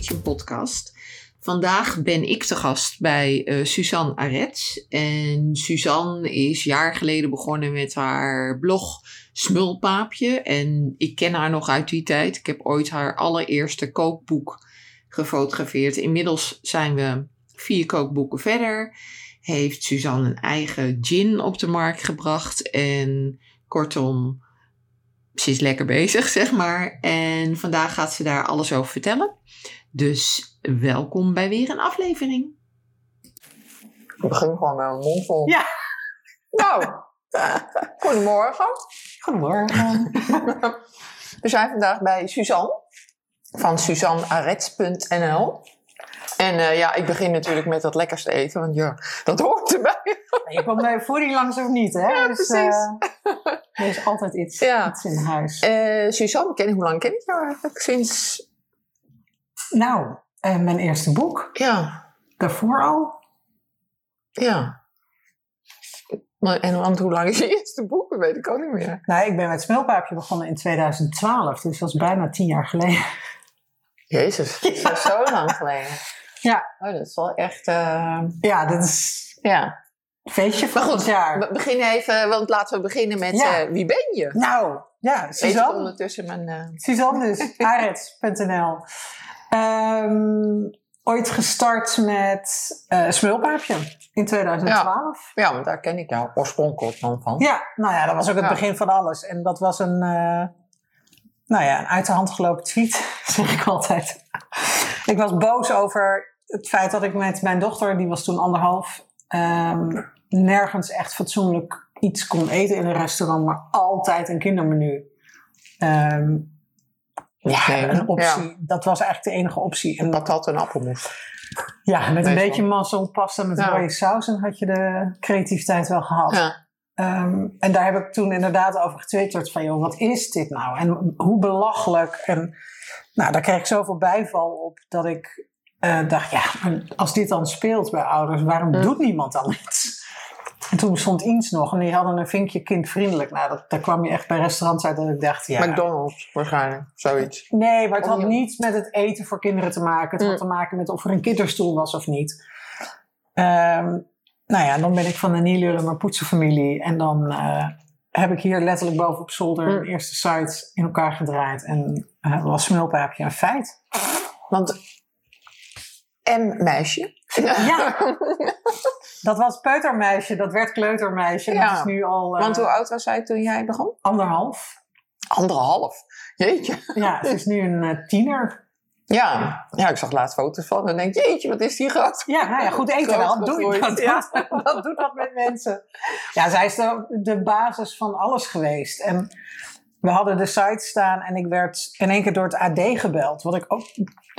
Kitchen podcast. Vandaag ben ik te gast bij eh, Suzanne Arets. En Suzanne is jaar geleden begonnen met haar blog Smulpaapje. En ik ken haar nog uit die tijd. Ik heb ooit haar allereerste kookboek gefotografeerd. Inmiddels zijn we vier kookboeken verder. Heeft Suzanne een eigen gin op de markt gebracht. En kortom, ze is lekker bezig, zeg maar. En vandaag gaat ze daar alles over vertellen. Dus welkom bij weer een aflevering. Ik begin gewoon met een mond vol. Ja. Nou, goedemorgen. Goedemorgen. We zijn vandaag bij Suzanne van suzannearets.nl. En eh, ja, ik begin natuurlijk met dat lekkerste eten, want ja, dat hoort erbij. Je komt bij voeding langs of niet, hè? Ja, Dus, precies. eh, er is altijd iets, Ja. iets in huis. Eh Suzanne, ken, hoe lang ken ik jou eigenlijk? Sinds, nou, mijn eerste boek. ja, Daarvoor al. ja. Maar, en want hoe lang is je eerste boek? Dat weet ik ook niet meer. Nou, ik ben met Smulpaapje begonnen in 2012. Dus dat is bijna tien jaar geleden. Jezus, dat is zo lang geleden. Ja. Oh, dat is wel echt, eh, Ja, dat is ja. feestje volgend goed, jaar. we beginnen even, want laten we beginnen met Ja. eh, wie ben je? Nou, ja, Suzanne. ondertussen mijn... eh, Suzanne dus, arets.nl. Ehm, ooit gestart met eh Smulpaapje in 2012. ja, want daar ken ik jou oorspronkelijk dan van. Ja, nou ja, dat was ook het Ja. begin van alles. En dat was een, nou ja, een uit de hand gelopen tweet, zeg ik altijd. ik was boos over het feit dat ik met mijn dochter, die was toen anderhalf, ehm, nergens echt fatsoenlijk iets kon eten in een restaurant, maar altijd een kindermenu. Ehm, ja, een optie. ja. Dat was eigenlijk de enige optie. En Patat en appelmoes. ja, met een Meestal. beetje mazzel, pasta met Ja. rode saus, en had je de creativiteit wel gehad. Ja. Ehm, en daar heb ik toen inderdaad over getwitterd van, joh, wat is dit nou? En hoe belachelijk. En nou, daar kreeg ik zoveel bijval op dat ik eh, dacht, ja, maar als dit dan speelt bij ouders, waarom doet niemand dan iets? En toen bestond Eens nog en die hadden een vinkje kindvriendelijk. Nou, dat, daar kwam je echt bij restaurants uit dat ik dacht, ja... McDonald's waarschijnlijk, zoiets. Nee, maar het had niet? niets met het eten voor kinderen te maken. Het had te maken met of er een kinderstoel was of niet. Ehm, nou ja, dan ben ik van de Nielullen maar poetsenfamilie. En dan eh, heb ik hier letterlijk boven op zolder Mm. een eerste site in elkaar gedraaid. En eh, was smulpaapje een feit. Want M meisje. Ja. Dat was peutermeisje, dat werd kleutermeisje. Ja. Dat is nu al eh, Want hoe oud was zij toen jij begon? anderhalf. Anderhalf. Jeetje. Ja, ze is nu een eh, tiener. Ja. ja, ik zag laatst foto's van en denk jeetje, wat is die groot. Ja, nou ja, goed eten wel. Doe dat, Ja. dat doet wat met mensen. Ja, zij is de, de basis van alles geweest. En we hadden de site staan en ik werd in één keer door het AD gebeld. Wat ik ook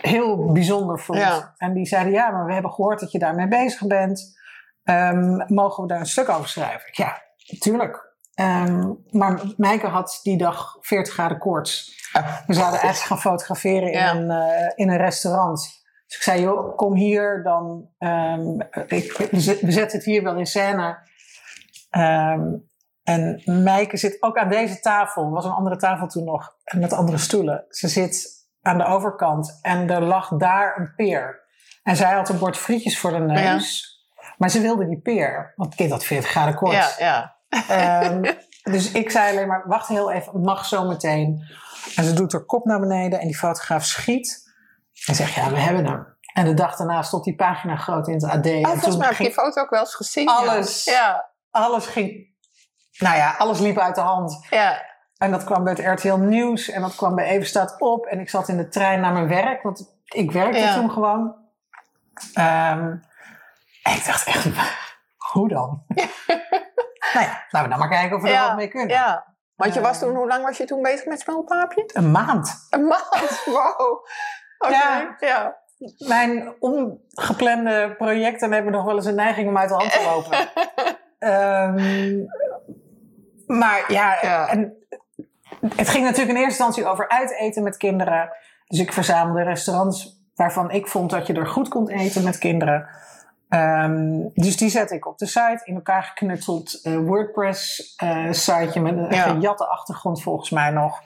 heel bijzonder vond. Ja. En die zeiden, ja, maar we hebben gehoord dat je daarmee bezig bent. Ehm, mogen we daar een stuk over schrijven? Ja, tuurlijk. Ehm, maar Mijke had die dag 40 graden koorts. We zouden eigenlijk gaan fotograferen in, een, eh, in een restaurant. Dus ik zei, joh, kom hier, dan, ehm, ik, we zet- we zetten het hier wel in scène. En Mijke zit ook aan deze tafel. Er was een andere tafel toen nog, en met andere stoelen. Ze zit aan de overkant en er lag daar een peer. En zij had een bord frietjes voor de neus. Maar ze wilde die peer, want het kind had 40 graden koorts. Ja, ja. Ehm, dus ik zei alleen maar, wacht heel even, het mag zo meteen. En ze doet haar kop naar beneden en die fotograaf schiet. En zegt, ja, we hebben hem. En de dag daarna stond die pagina groot in het AD. Oh, en volgens mij heb je foto ook wel eens gezien. Alles. Ja, alles ging... Nou ja, alles liep uit de hand. ja. En dat kwam bij het RTL Nieuws en dat kwam bij Even Staat Op. En ik zat in de trein naar mijn werk, want ik werkte Ja. toen gewoon. Ehm, en ik dacht echt, hoe dan? nou ja, laten we dan maar kijken of we er wat mee kunnen. ja. Want je was Ehm. toen, hoe lang was je toen bezig met spelpaapje? Een maand. Een maand, wow. Oké, Ja. ja. Mijn ongeplande projecten hebben nog wel eens een neiging om uit de hand te lopen. Ehm, maar ja, Ja. En het ging natuurlijk in eerste instantie over uiteten met kinderen. Dus ik verzamelde restaurants waarvan ik vond dat je er goed kon eten met kinderen. Ehm, dus die zette ik op de site, in elkaar geknutseld eh, WordPress-siteje met een Ja. gejatte achtergrond volgens mij nog.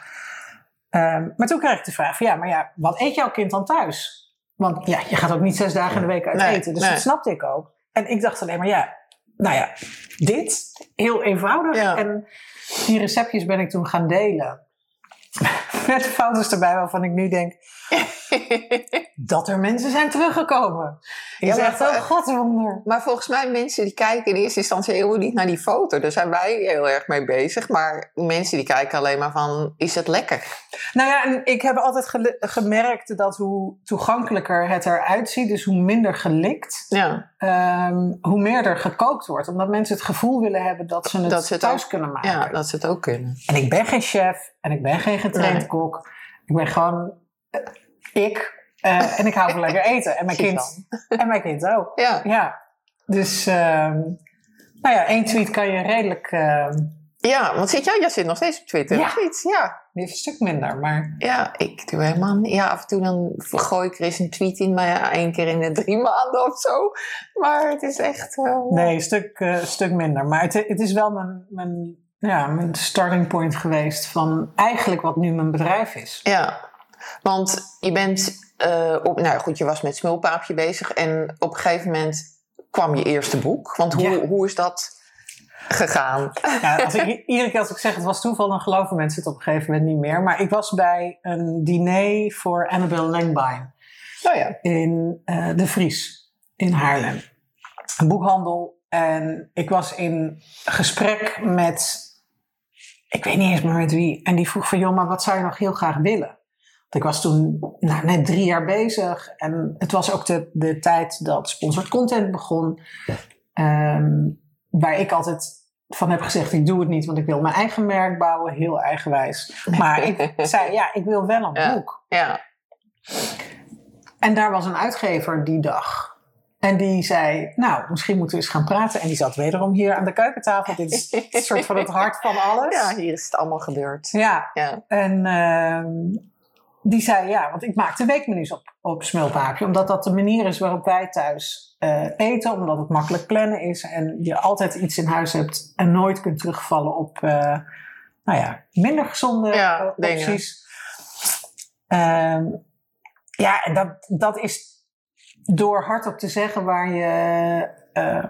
Ehm, maar toen kreeg ik de vraag van ja, maar ja, wat eet jouw kind dan thuis? Want ja, je gaat ook niet zes dagen in de week uit Nee, eten. Dus nee. dat snapte ik ook. En ik dacht alleen maar ja, nou ja, dit, heel eenvoudig. Ja. En die receptjes ben ik toen gaan delen. Met foto's erbij waarvan ik nu denk dat er mensen zijn teruggekomen. Ik Ja, echt een godwonder. Maar volgens mij mensen die kijken in eerste instantie helemaal niet naar die foto. Daar zijn wij heel erg mee bezig. Maar mensen die kijken alleen maar van, is het lekker? Nou ja, en ik heb altijd gemerkt dat hoe toegankelijker het eruit ziet, dus hoe minder gelikt, Ja, ehm, hoe meer er gekookt wordt. Omdat mensen het gevoel willen hebben dat ze het, Dat ze het thuis ook- kunnen maken. ja dat ze het ook kunnen. En ik ben geen chef en ik ben geen getraind Nee. kok. Ik ben gewoon ik. eh, en ik hou van lekker eten. En mijn kind, en mijn kind ook. Ja, Ja. Dus, ehm, nou ja, één tweet kan je redelijk... ehm ja want zit jij, jij zit nog steeds op Twitter, Ja. niet? Ja. een stuk minder, maar... Ja, ik doe helemaal niet. Ja, af en toe dan gooi ik er eens een tweet in, maar ja, één keer in de drie maanden of zo. Maar het is echt... eh, Nee, een stuk, eh, stuk minder. Maar het, het is wel mijn, mijn, ja, mijn starting point geweest van eigenlijk wat nu mijn bedrijf is. Ja, want je bent, eh, op, nou goed, je was met Smulpaapje bezig en op een gegeven moment kwam je eerste boek. Want hoe, Ja. hoe is dat gegaan? Ja, als ik, iedere keer als ik zeg het was toeval, dan geloven mensen het op een gegeven moment niet meer. Maar ik was bij een diner voor Annabel Langbine Nou ja. in eh, De Vries in Haarlem. Een boekhandel. En ik was in gesprek met, ik weet niet eens meer met wie. En die vroeg van, joh, maar wat zou je nog heel graag willen? Want ik was toen nou, net drie jaar bezig. En het was ook de, de tijd dat sponsored content begon. Ehm, waar ik altijd van heb gezegd, ik doe het niet, want ik wil mijn eigen merk bouwen. Heel eigenwijs. Maar ik zei, ja, ik wil wel een Ja. boek. Ja, En daar was een uitgever die dag. En die zei, nou, misschien moeten we eens gaan praten. En die zat wederom hier aan de keukentafel. Dit is een soort van het hart van alles. ja, hier is het allemaal gebeurd. Ja, Ja, en ehm, die zei, ja, want ik maakte weekmenu's op, op Smulpaapje. Omdat dat de manier is waarop wij thuis eh, eten. Omdat het makkelijk plannen is. En je altijd iets in huis hebt en nooit kunt terugvallen op, eh, nou ja, minder gezonde Ja, opties. Ehm, ja, en dat, dat is door hardop te zeggen waar je, eh,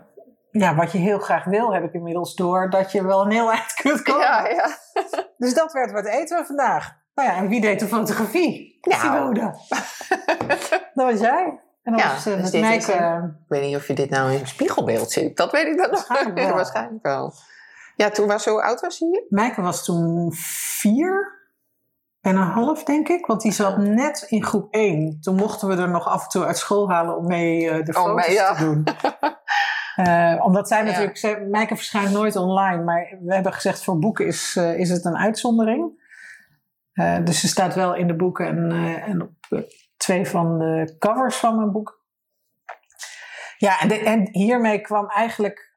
ja, wat je heel graag wil, heb ik inmiddels door dat je wel een heel eind kunt komen. ja, ja. Dus dat werd wat eten we vandaag. Nou ja, en wie deed de fotografie? Nou. Dat was jij. En Ja, was uh, dus is Mijke. een- Ik weet niet of je dit nou in een spiegelbeeld zit. Dat weet ik dan nog. Waarschijnlijk wel. Waarschijnlijk wel. Ja, toen was zo oud was hier? Mijke was toen vier en een half, denk ik. Want die zat net in groep één. Toen mochten we er nog af en toe uit school halen om mee eh, de Oh, foto's mee, ja. te doen. Eh, omdat zij Ja. natuurlijk... Mijke verschijnt nooit online. Maar we hebben gezegd voor boeken is, eh, is het een uitzondering. Eh, dus ze staat wel in de boeken en, eh, en op eh, twee van de covers van mijn boek. Ja, en, de- en hiermee kwam eigenlijk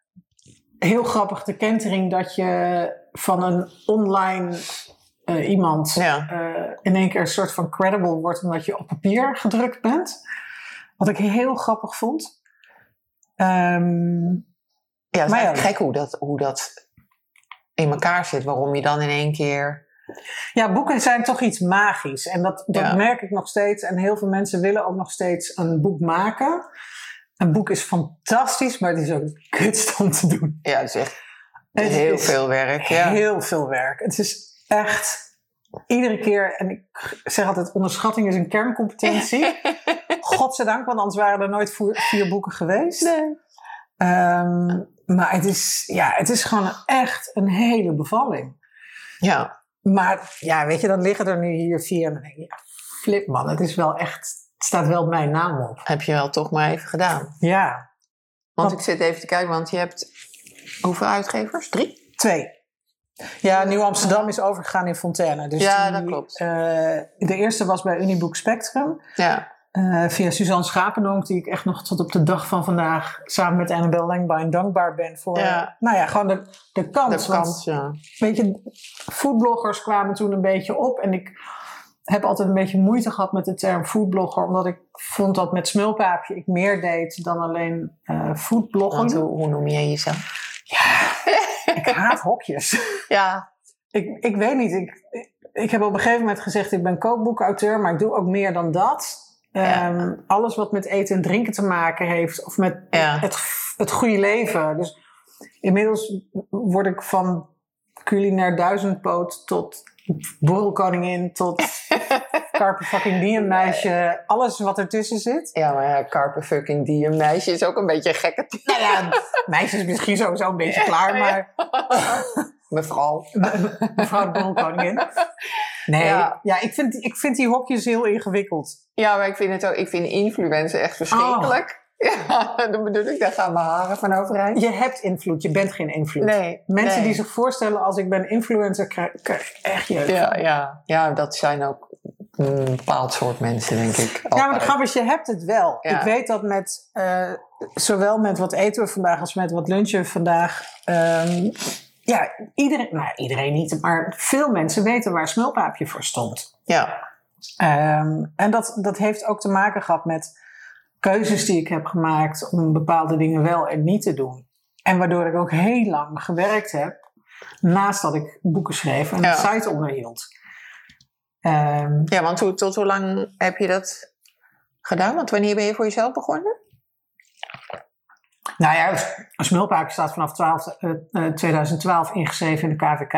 heel grappig de kentering dat je van een online eh, iemand Ja. eh, in één keer een soort van credible wordt omdat je op papier gedrukt bent. Wat ik heel grappig vond. Ehm, Ja, het is Maar ja. gek hoe dat, hoe dat in elkaar zit. Waarom je dan in één keer... Ja, boeken zijn toch iets magisch. En dat, dat Ja. merk ik nog steeds. En heel veel mensen willen ook nog steeds een boek maken. Een boek is fantastisch, maar het is ook kutst om te doen. Ja, het is echt Het heel is veel werk. Ja. Heel veel werk. Het is echt iedere keer, en ik zeg altijd, onderschatting is een kerncompetentie. Godzijdank, want anders waren er nooit vier boeken geweest. Nee. Ehm, maar het is, ja, het is gewoon echt een hele bevalling. Ja, Maar ja, weet je, dan liggen er nu hier vier. En dan denk je, ja, flip man, het is wel echt, het staat wel mijn naam op. heb je wel toch maar even gedaan. Ja, Want Want- ik zit even te kijken, want je hebt hoeveel uitgevers? Drie? twee. Ja, Nieuw Amsterdam is overgegaan in Fontaine. Dus Ja, die, dat klopt. eh, de eerste was bij Uniboek Spectrum. Ja, eh, via Suzanne Schapendonk, die ik echt nog tot op de dag van vandaag samen met Annabel Langbine dankbaar ben voor. Ja. Nou ja, gewoon de, de kans. de kans, ja. weet je, foodbloggers kwamen toen een beetje op. En ik heb altijd een beetje moeite gehad met de term foodblogger. Omdat ik vond dat met Smulpaapje ik meer deed dan alleen eh foodbloggen. Want hoe, hoe noem je jezelf? Ik haat hokjes. Ja, ik, ik weet niet. Ik, ik heb op een gegeven moment gezegd, ik ben kookboekauteur, maar ik doe ook meer dan dat. Ja. Ehm, alles wat met eten en drinken te maken heeft, of met Ja. het, het goede leven. Dus inmiddels word ik van culinair duizendpoot tot borrelkoningin, tot carpe fucking diem meisje. Alles wat ertussen zit. Ja, maar ja, Carpe fucking meisje is ook een beetje een gekke. Nou ja, meisje is misschien sowieso een beetje klaar, maar Mevrouw. mevrouw de borrelkoningin. Nee, ja. Ja. ik, vind, ik vind die hokjes heel ingewikkeld. Ja, maar ik vind het ook, ik vind influencer echt verschrikkelijk. Ja, dan bedoel ik, daar gaan mijn haren van overeind. Je hebt invloed, je bent geen invloed. Nee. Mensen nee. die zich voorstellen als ik ben influencer, krijg krijg ik echt jeugd. Ja, ja. ja, dat zijn ook een bepaald soort mensen, denk ik. Ja, maar de grap is, je hebt het wel. Ja. Ik weet dat met, eh, zowel met wat eten we vandaag als met wat lunchen we vandaag. ehm, ja, iedereen, nou iedereen niet, maar veel mensen weten waar smulpaapje voor stond. Ja, Ehm, en dat, dat heeft ook te maken gehad met keuzes die ik heb gemaakt om bepaalde dingen wel en niet te doen. En waardoor ik ook heel lang gewerkt heb, naast dat ik boeken schreef en Ja. een site onderhield. Ehm, ja want hoe, tot hoe lang heb je dat gedaan? Want wanneer ben je voor jezelf begonnen? Nou ja, een smulpaapje staat vanaf 12, eh, eh, 2012 ingeschreven in de KVK.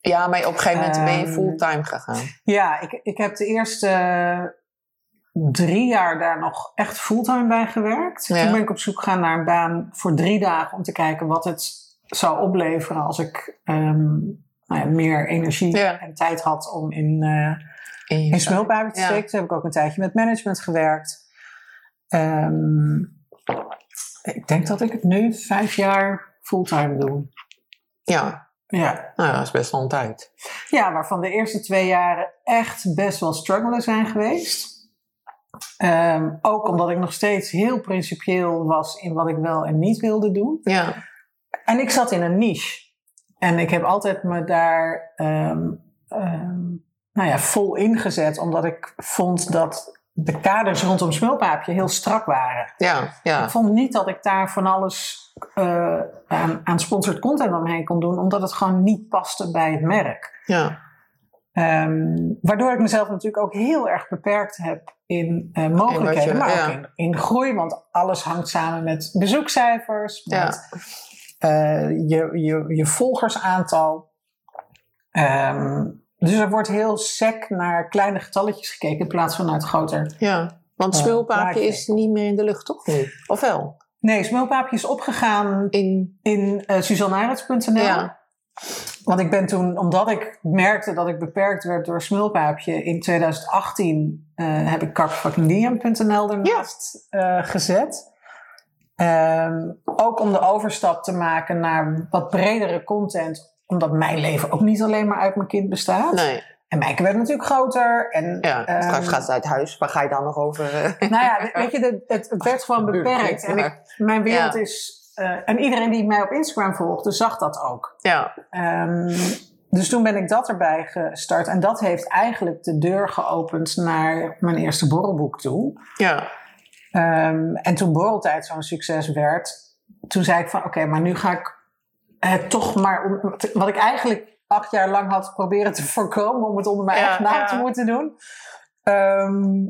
Ja, maar op een gegeven moment ben je Ehm, fulltime gegaan. Ja, ik, ik heb de eerste drie jaar daar nog echt fulltime bij gewerkt. Ja. Toen ben ik op zoek gegaan naar een baan voor drie dagen om te kijken wat het zou opleveren als ik ehm, nou ja, meer energie Ja. en tijd had om in, eh In in te steken. Toen heb ik ook een tijdje met management gewerkt. Ehm, ik denk dat ik het nu vijf jaar fulltime doe. Ja, Ja. nou, dat is best wel een tijd. Ja, waarvan de eerste twee jaren echt best wel struggelen zijn geweest. Ehm, ook omdat ik nog steeds heel principieel was in wat ik wel en niet wilde doen. Ja, En ik zat in een niche. En ik heb altijd me daar ehm, ehm, nou ja, vol ingezet, omdat ik vond dat de kaders rondom smulpaapje heel strak waren. ja, ja. Ik vond niet dat ik daar van alles eh, aan, aan sponsored content omheen kon doen, omdat het gewoon niet paste bij het merk. ja. Ehm, waardoor ik mezelf natuurlijk ook heel erg beperkt heb in eh, mogelijkheden, je- maar ja. ook in, in groei. Want alles hangt samen met bezoekcijfers, Ja. met eh, je, je, je volgersaantal. Ehm, dus er wordt heel sec naar kleine getalletjes gekeken in plaats van naar het groter. ja. Want Ja, smulpaapje is niet meer in de lucht, toch nu? Of wel? Nee, Smulpaapje is opgegaan In, in uh, ja. Want ik ben toen, omdat ik merkte dat ik beperkt werd door smulpaapje, in 2018 eh, heb ik carpfuckingdiem.nl ernaast eh, gezet. Ehm, ook om de overstap te maken naar wat bredere content, omdat mijn leven ook niet alleen maar uit mijn kind bestaat. Nee, En Mijke werd natuurlijk groter. En, ja. Straks gaat ze uit huis. Waar ga je dan nog over? nou ja, weet je, de- het, het werd gewoon beperkt. En ik, mijn wereld Ja. is. eh, en iedereen die mij op Instagram volgde, zag dat ook. Ja, Ehm, dus toen ben ik dat erbij gestart. En dat heeft eigenlijk de deur geopend naar mijn eerste borrelboek toe. ja, Ehm, en toen Borreltijd zo'n succes werd, toen zei ik van oké, maar nu ga ik het toch maar... om- Wat ik eigenlijk acht jaar lang had proberen te voorkomen om het onder mijn Ja, eigen naam ja. te moeten doen. Ehm,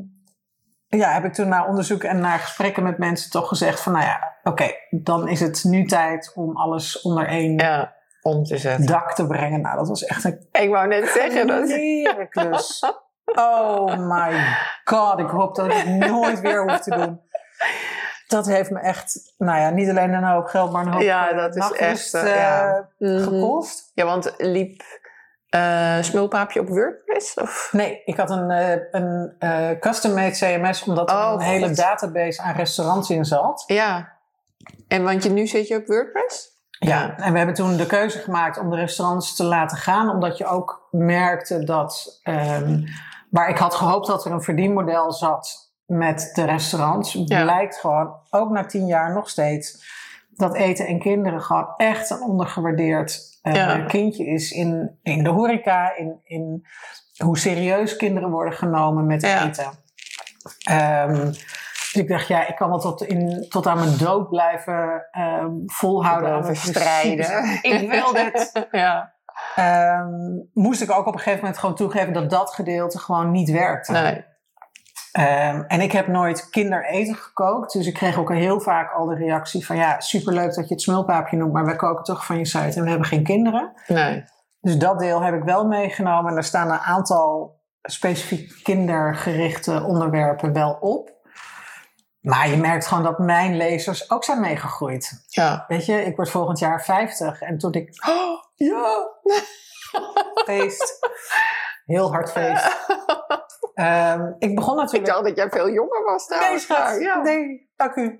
ja, heb ik toen na onderzoek en na gesprekken met mensen toch gezegd van nou ja, oké, dan is het nu tijd om alles onder één ja. Om te zetten. dak te brengen. Nou, dat was echt een Ik wou net zeggen dat. Klus. Oh my god, ik hoop dat ik het nooit weer hoef te doen. Dat heeft me echt, nou ja, niet alleen een hoop geld, maar een hoop Ja, eh, dat is echt, eh, eh, ja. Mhm. gekost. Ja, want liep eh smulpaapje op WordPress? Of? Nee, ik had een, eh, een eh, custom-made CMS, omdat er Oh, een hele God. database aan restaurants in zat. Ja. En want je nu zit je op WordPress? Ja, en we hebben toen de keuze gemaakt om de restaurants te laten gaan, omdat je ook merkte dat, ehm, waar ik had gehoopt dat er een verdienmodel zat met de restaurants, Ja. blijkt gewoon, ook na tien jaar nog steeds, dat eten en kinderen gewoon echt een ondergewaardeerd eh, Ja. kindje is in, in de horeca, in, in hoe serieus kinderen worden genomen met Ja. eten. Dus ik dacht, ja, ik kan wel tot, in, tot aan mijn dood blijven ehm, volhouden. Blijven strijden. Ik wil dit. ja. ehm, moest ik ook op een gegeven moment gewoon toegeven dat dat gedeelte gewoon niet werkte. Nee. Ehm, en ik heb nooit kindereten gekookt. Dus ik kreeg ook heel vaak al de reactie van... ja, superleuk dat je het smulpaapje noemt... maar wij koken toch van je site en we hebben geen kinderen. Nee. Dus dat deel heb ik wel meegenomen. En daar staan een aantal specifiek kindergerichte onderwerpen wel op. Maar je merkt gewoon dat mijn lezers ook zijn meegegroeid. Ja. Weet je, ik word volgend jaar 50. En toen ik... Oh, ja. Feest. Heel hard feest. Ehm, ik begon Ik natuurlijk... dacht dat jij veel jonger was Nee, trouwens. schat. Ja. Nee, dank u.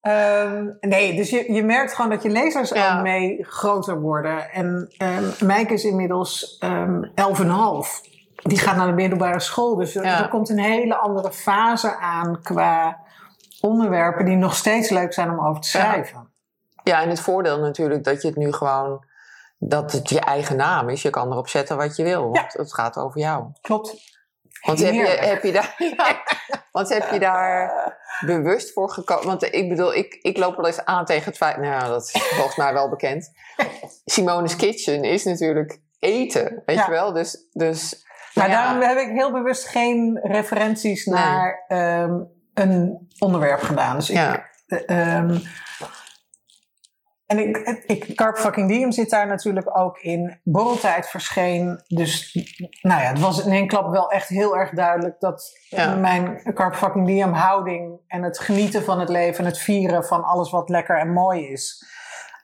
Ehm, nee, dus je, je merkt gewoon dat je lezers Ja. ook mee groter worden. En um, Mijke is inmiddels um, 11,5. Die gaat naar de middelbare school. Dus er, Ja. er komt een hele andere fase aan qua onderwerpen die nog steeds leuk zijn om over te Ja. schrijven. Ja, en het voordeel natuurlijk dat je het nu gewoon... dat het je eigen naam is. Je kan erop zetten wat je wil. Want het gaat over jou. Klopt. Want heb je, heb je daar... Ja, want heb je daar bewust voor gekozen? Want ik bedoel, ik, ik loop wel eens aan tegen het feit... Nou, ja, dat is volgens mij wel bekend. Simone's Kitchen is natuurlijk eten, weet Ja. je wel? Dus... dus Maar ja. daarom heb ik heel bewust geen referenties Nee. naar ehm, een onderwerp gedaan. Dus ik, Ja, Eh, ehm, en ik, ik, Carp fucking Diem zit daar natuurlijk ook in. Borreltijd verscheen. Dus nou ja, het was in één klap wel echt heel erg duidelijk dat Ja. mijn Carp fucking Diem houding en het genieten van het leven en het vieren van alles wat lekker en mooi is,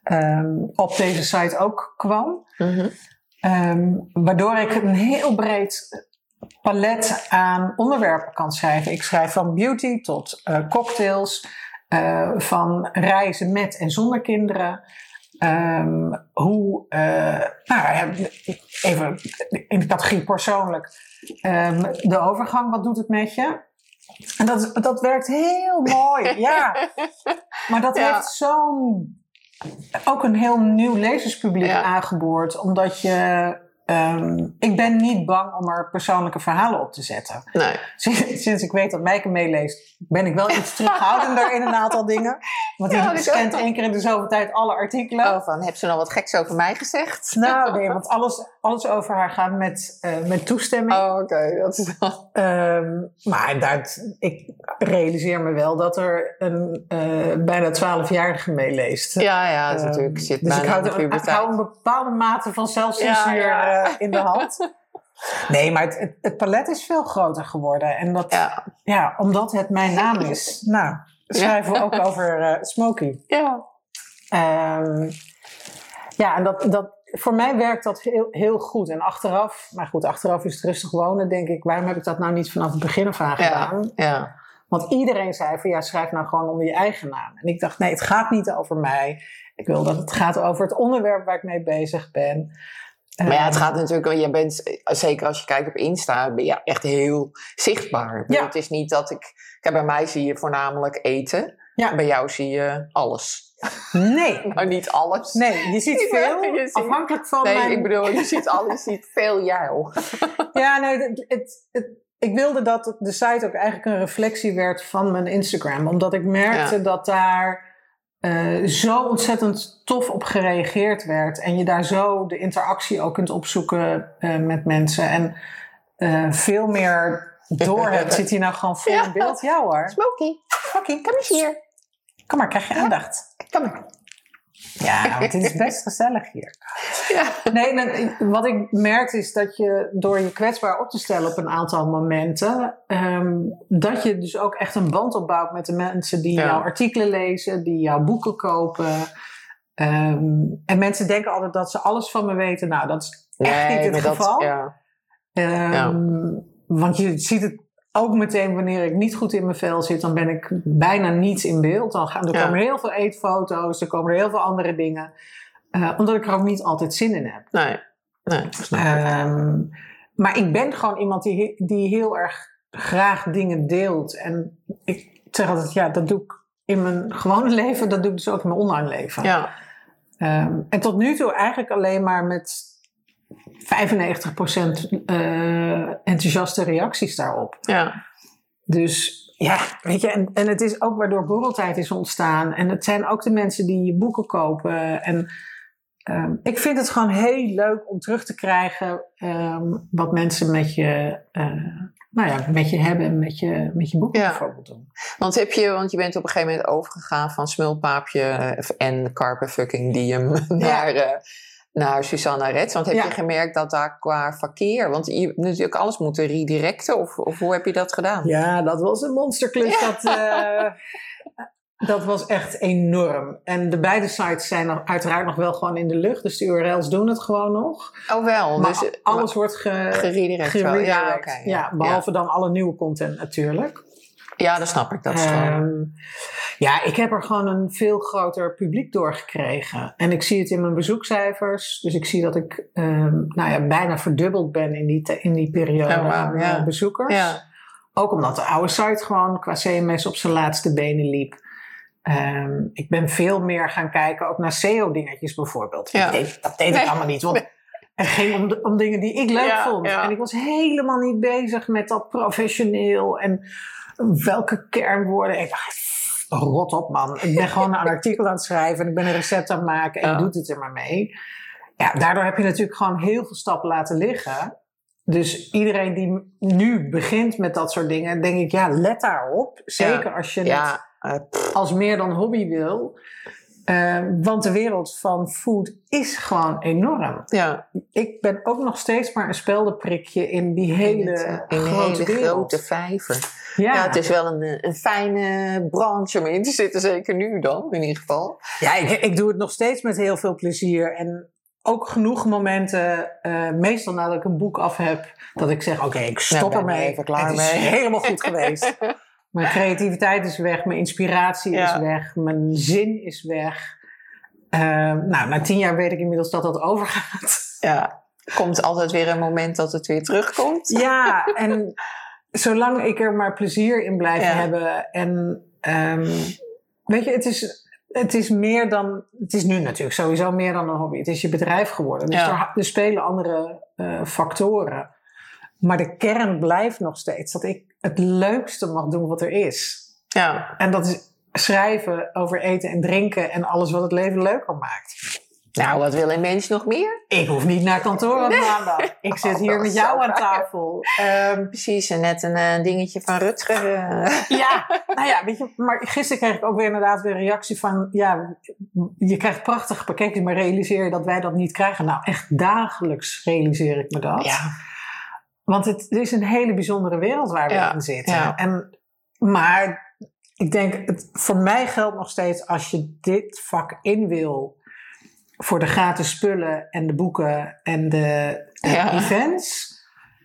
ehm, op deze site ook kwam. Mhm. Ehm, waardoor ik een heel breed palet aan onderwerpen kan schrijven. Ik schrijf van beauty tot eh, cocktails, eh, van reizen met en zonder kinderen. Ehm, hoe, eh, nou ja, even in de categorie persoonlijk, ehm, de overgang, wat doet het met je? En dat, dat werkt heel mooi, ja. Maar dat Ja. heeft zo'n ook een heel nieuw lezerspubliek Ja. aangeboord. Omdat je. Ehm, ik ben niet bang om er persoonlijke verhalen op te zetten. Nee. Sinds, sinds ik weet dat Mijke meeleest, ben ik wel iets terughoudender in een aantal dingen. Want Ja, is scant één keer in de zoveel tijd alle artikelen. Oh, van, heb ze nou wat geks over mij gezegd? Nou, nee, want alles, alles over haar gaat met, eh, met toestemming. Oh, oké. Dat is wel... Ehm, maar dat, ik realiseer me wel dat er een eh, bijna twaalfjarige meeleest. Ja, ja, dat is Ehm, natuurlijk zit dus ik hou, de ik hou een bepaalde mate van zelfcensuur Ja, ja. Eh, in de hand. Nee, maar het, het, het palet is veel groter geworden. En dat, ja. Ja, omdat het mijn naam is. Nou, schrijven we ook over eh Smokey. ja. Ehm, ja, en dat, dat, voor mij werkt dat heel, heel goed. En achteraf, maar goed, achteraf is het rustig wonen, denk ik. Waarom heb ik dat nou niet vanaf het begin af aan gedaan? ja, ja. Want iedereen zei van ja, schrijf nou gewoon onder je eigen naam. En ik dacht, nee, het gaat niet over mij. Ik wil dat het gaat over het onderwerp waar ik mee bezig ben. Maar ja, het Ehm, gaat natuurlijk, je bent, zeker als je kijkt op Insta, ben je echt heel zichtbaar. Ja. Het is niet dat ik, kijk, bij mij zie je voornamelijk eten. Ja. Bij jou zie je alles. Nee, Nou, niet alles. nee, je ziet veel, Je ziet- afhankelijk van Nee, mijn... ik bedoel, je ziet alles, je ziet veel jou. Ja, nee, het, het, het- ik wilde dat de site ook eigenlijk een reflectie werd van mijn Instagram. Omdat ik merkte Ja. dat daar eh, zo ontzettend tof op gereageerd werd. En je daar zo de interactie ook kunt opzoeken eh, met mensen. En eh, veel meer door hebt. Zit hier nou gewoon vol Ja. in beeld? Ja hoor. Smokey, Fucking, kom eens hier. Kom maar, krijg je aandacht. Kom maar. Ja, want het is best gezellig hier. Ja. Nee, wat ik merkte is dat je door je kwetsbaar op te stellen op een aantal momenten, ehm, dat je dus ook echt een band opbouwt met de mensen die Ja. jouw artikelen lezen, die jouw boeken kopen. Ehm, en mensen denken altijd dat ze alles van me weten. Nou, dat is echt niet het dat- geval. ja. Ehm, Want je ziet het ook meteen wanneer ik niet goed in mijn vel zit, dan ben ik bijna niet in beeld. Dan gaan, er Ja. komen heel veel eetfoto's, er komen er heel veel andere dingen. Eh, omdat ik er ook niet altijd zin in heb. Nee, nee, snap. Ehm, maar ik ben gewoon iemand die, die heel erg graag dingen deelt. En ik zeg altijd, ja, dat doe ik in mijn gewone leven, dat doe ik dus ook in mijn online leven. Ja, Ehm, en tot nu toe eigenlijk alleen maar met 95% eh enthousiaste reacties daarop. ja. Dus ja, weet je, en, en het is ook waardoor borreltijd is ontstaan. En het zijn ook de mensen die je boeken kopen. En ehm, ik vind het gewoon heel leuk om terug te krijgen ehm, wat mensen met je, eh, nou ja, met je hebben en met je, met je boeken Ja. bijvoorbeeld doen. Want, heb je, want je bent op een gegeven moment overgegaan van smulpaapje eh, en carpe fucking diem naar, eh, naar Susanna Rets. Want heb Ja. je gemerkt dat daar qua verkeer, want je natuurlijk alles moeten redirecten of, of hoe heb je dat gedaan? Ja, dat was een monsterklus. Ja. Dat, eh, dat was echt enorm. En de beide sites zijn nog, uiteraard nog wel gewoon in de lucht. Dus de URL's doen het gewoon nog. Oh wel, Maar dus alles wordt ge, geredirect wel. Ja, ja, behalve dan alle nieuwe content natuurlijk. Ja, dat snap ik. Dat is gewoon... Ehm, ja, ik heb er gewoon een veel groter publiek door gekregen. En ik zie het in mijn bezoekcijfers. Dus ik zie dat ik ehm, nou ja, bijna verdubbeld ben in die, in die periode Oh, aan ja. eh, bezoekers. Ja. Ook omdat de oude site gewoon qua CMS op zijn laatste benen liep. Ehm, ik ben veel meer gaan kijken, ook naar SEO-dingetjes bijvoorbeeld. Ja. Dat deed, dat deed ik allemaal niet. Want het ging om, de- om dingen die ik leuk vond. En ik was helemaal niet bezig met dat professioneel en welke kernwoorden. Ik dacht, rot op man. Ik ben gewoon een artikel aan het schrijven en ik ben een recept aan het maken en je doet het er maar mee. Ja, daardoor heb je natuurlijk gewoon heel veel stappen laten liggen. Dus iedereen die nu begint met dat soort dingen, denk ik, ja, let daarop. Zeker als je het Ja, eh, als meer dan hobby wil. Eh, want de wereld van food is gewoon enorm. ja. Ik ben ook nog steeds maar een speldenprikje in die hele, in, het, eh, in grote hele wereld. grote vijver. Ja, Ja, het is wel een, een fijne branche om in te zitten, zeker nu dan, in ieder geval. ja ik, ik doe het nog steeds met heel veel plezier. En ook genoeg momenten, eh, meestal nadat ik een boek af heb, dat ik zeg: Oké, ik stop ben ermee. er even klaar het is mee." helemaal goed geweest. Mijn creativiteit is weg, mijn inspiratie is Ja. weg, mijn zin is weg. Eh, nou, na tien jaar weet ik inmiddels dat dat overgaat. Ja, komt altijd weer een moment dat het weer terugkomt. Ja, en zolang ik er maar plezier in blijf Ja. hebben. En ehm, weet je, het is, het is meer dan. Het is nu natuurlijk sowieso meer dan een hobby. Het is je bedrijf geworden. Dus Ja. er, er spelen andere eh, factoren. Maar de kern blijft nog steeds dat ik het leukste mag doen wat er is. Ja, En dat is schrijven over eten en drinken en alles wat het leven leuker maakt. Nou, wat wil een mens nog meer? Ik hoef niet naar kantoor op maandag. Ik zit hier Oh, met zo jou aan tafel. Ehm, Precies, en net een eh, dingetje van Rutger. eh. Ja, nou ja, weet je, maar gisteren kreeg ik ook weer inderdaad weer een reactie van, ja, je krijgt prachtige pakketjes, maar realiseer je dat wij dat niet krijgen? Nou, echt dagelijks realiseer ik me dat. ja, Want het, het is een hele bijzondere wereld waar we Ja, in zitten. ja. En, maar ik denk, het, voor mij geldt nog steeds, als je dit vak in wil, voor de gratis spullen en de boeken en de, de Ja. events,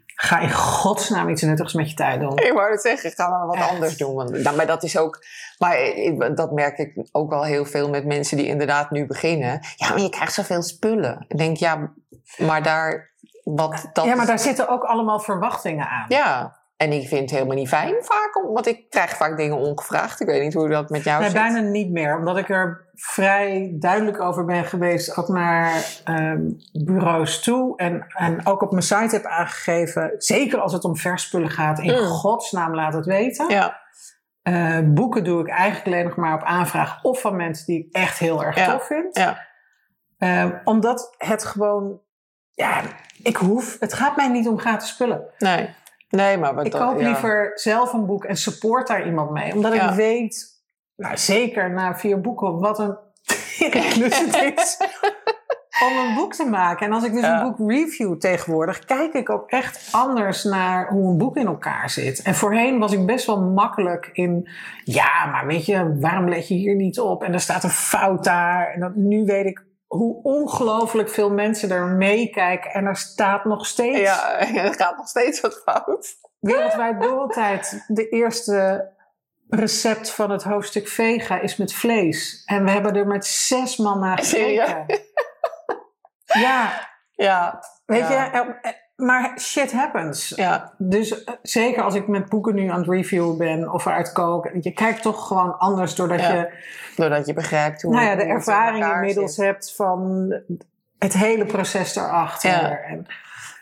ga in godsnaam iets nuttigs met je tijd doen. ik wou het zeggen, ga maar wat Echt. anders doen. Want, nou, maar dat is ook, maar ik- dat merk ik ook wel heel veel met mensen die inderdaad nu beginnen. Ja, maar je krijgt zoveel spullen. Ik denk, ja, maar daar, wat dat... Ja, maar daar zitten ook allemaal verwachtingen aan. Ja, en ik vind het helemaal niet fijn vaak, want ik krijg vaak dingen ongevraagd. Ik weet niet hoe dat met jou Nee, zit. bijna niet meer. Omdat ik er vrij duidelijk over ben geweest. Ook naar ehm, bureaus toe. En, en ook op mijn site heb aangegeven. Zeker als het om verspullen gaat. In Mm. godsnaam laat het weten. Ja, Eh, boeken doe ik eigenlijk alleen nog maar op aanvraag. Of van mensen die ik echt heel erg Ja. tof vind. ja, Ehm, omdat het gewoon... Ja, ik hoef... Het gaat mij niet om gratis spullen. nee. Nee, maar wat Ik dat- koop ja. liever zelf een boek en support daar iemand mee. Omdat Ja. ik weet, nou, zeker na vier boeken, wat een klus het is om een boek te maken. En als ik dus Ja. een boek review tegenwoordig, kijk ik ook echt anders naar hoe een boek in elkaar zit. En voorheen was ik best wel makkelijk in, ja, maar weet je, waarom let je hier niet op? En er staat een fout daar. En dan, nu weet ik hoe ongelooflijk veel mensen er meekijken. En er staat nog steeds Ja, er gaat nog steeds wat fout. Wereldwijd Borreltijd, de eerste recept van het hoofdstuk vega is met vlees. En we hebben er met zes man naar gekeken. Ja, Ja, weet Ja. je, maar shit happens. ja, Dus eh, zeker als ik met boeken nu aan het reviewen ben of uit koken, je kijkt toch gewoon anders doordat Ja. je doordat je begrijpt hoe nou ja, de ervaring inmiddels zit. hebt van het hele proces daarachter. Ja. En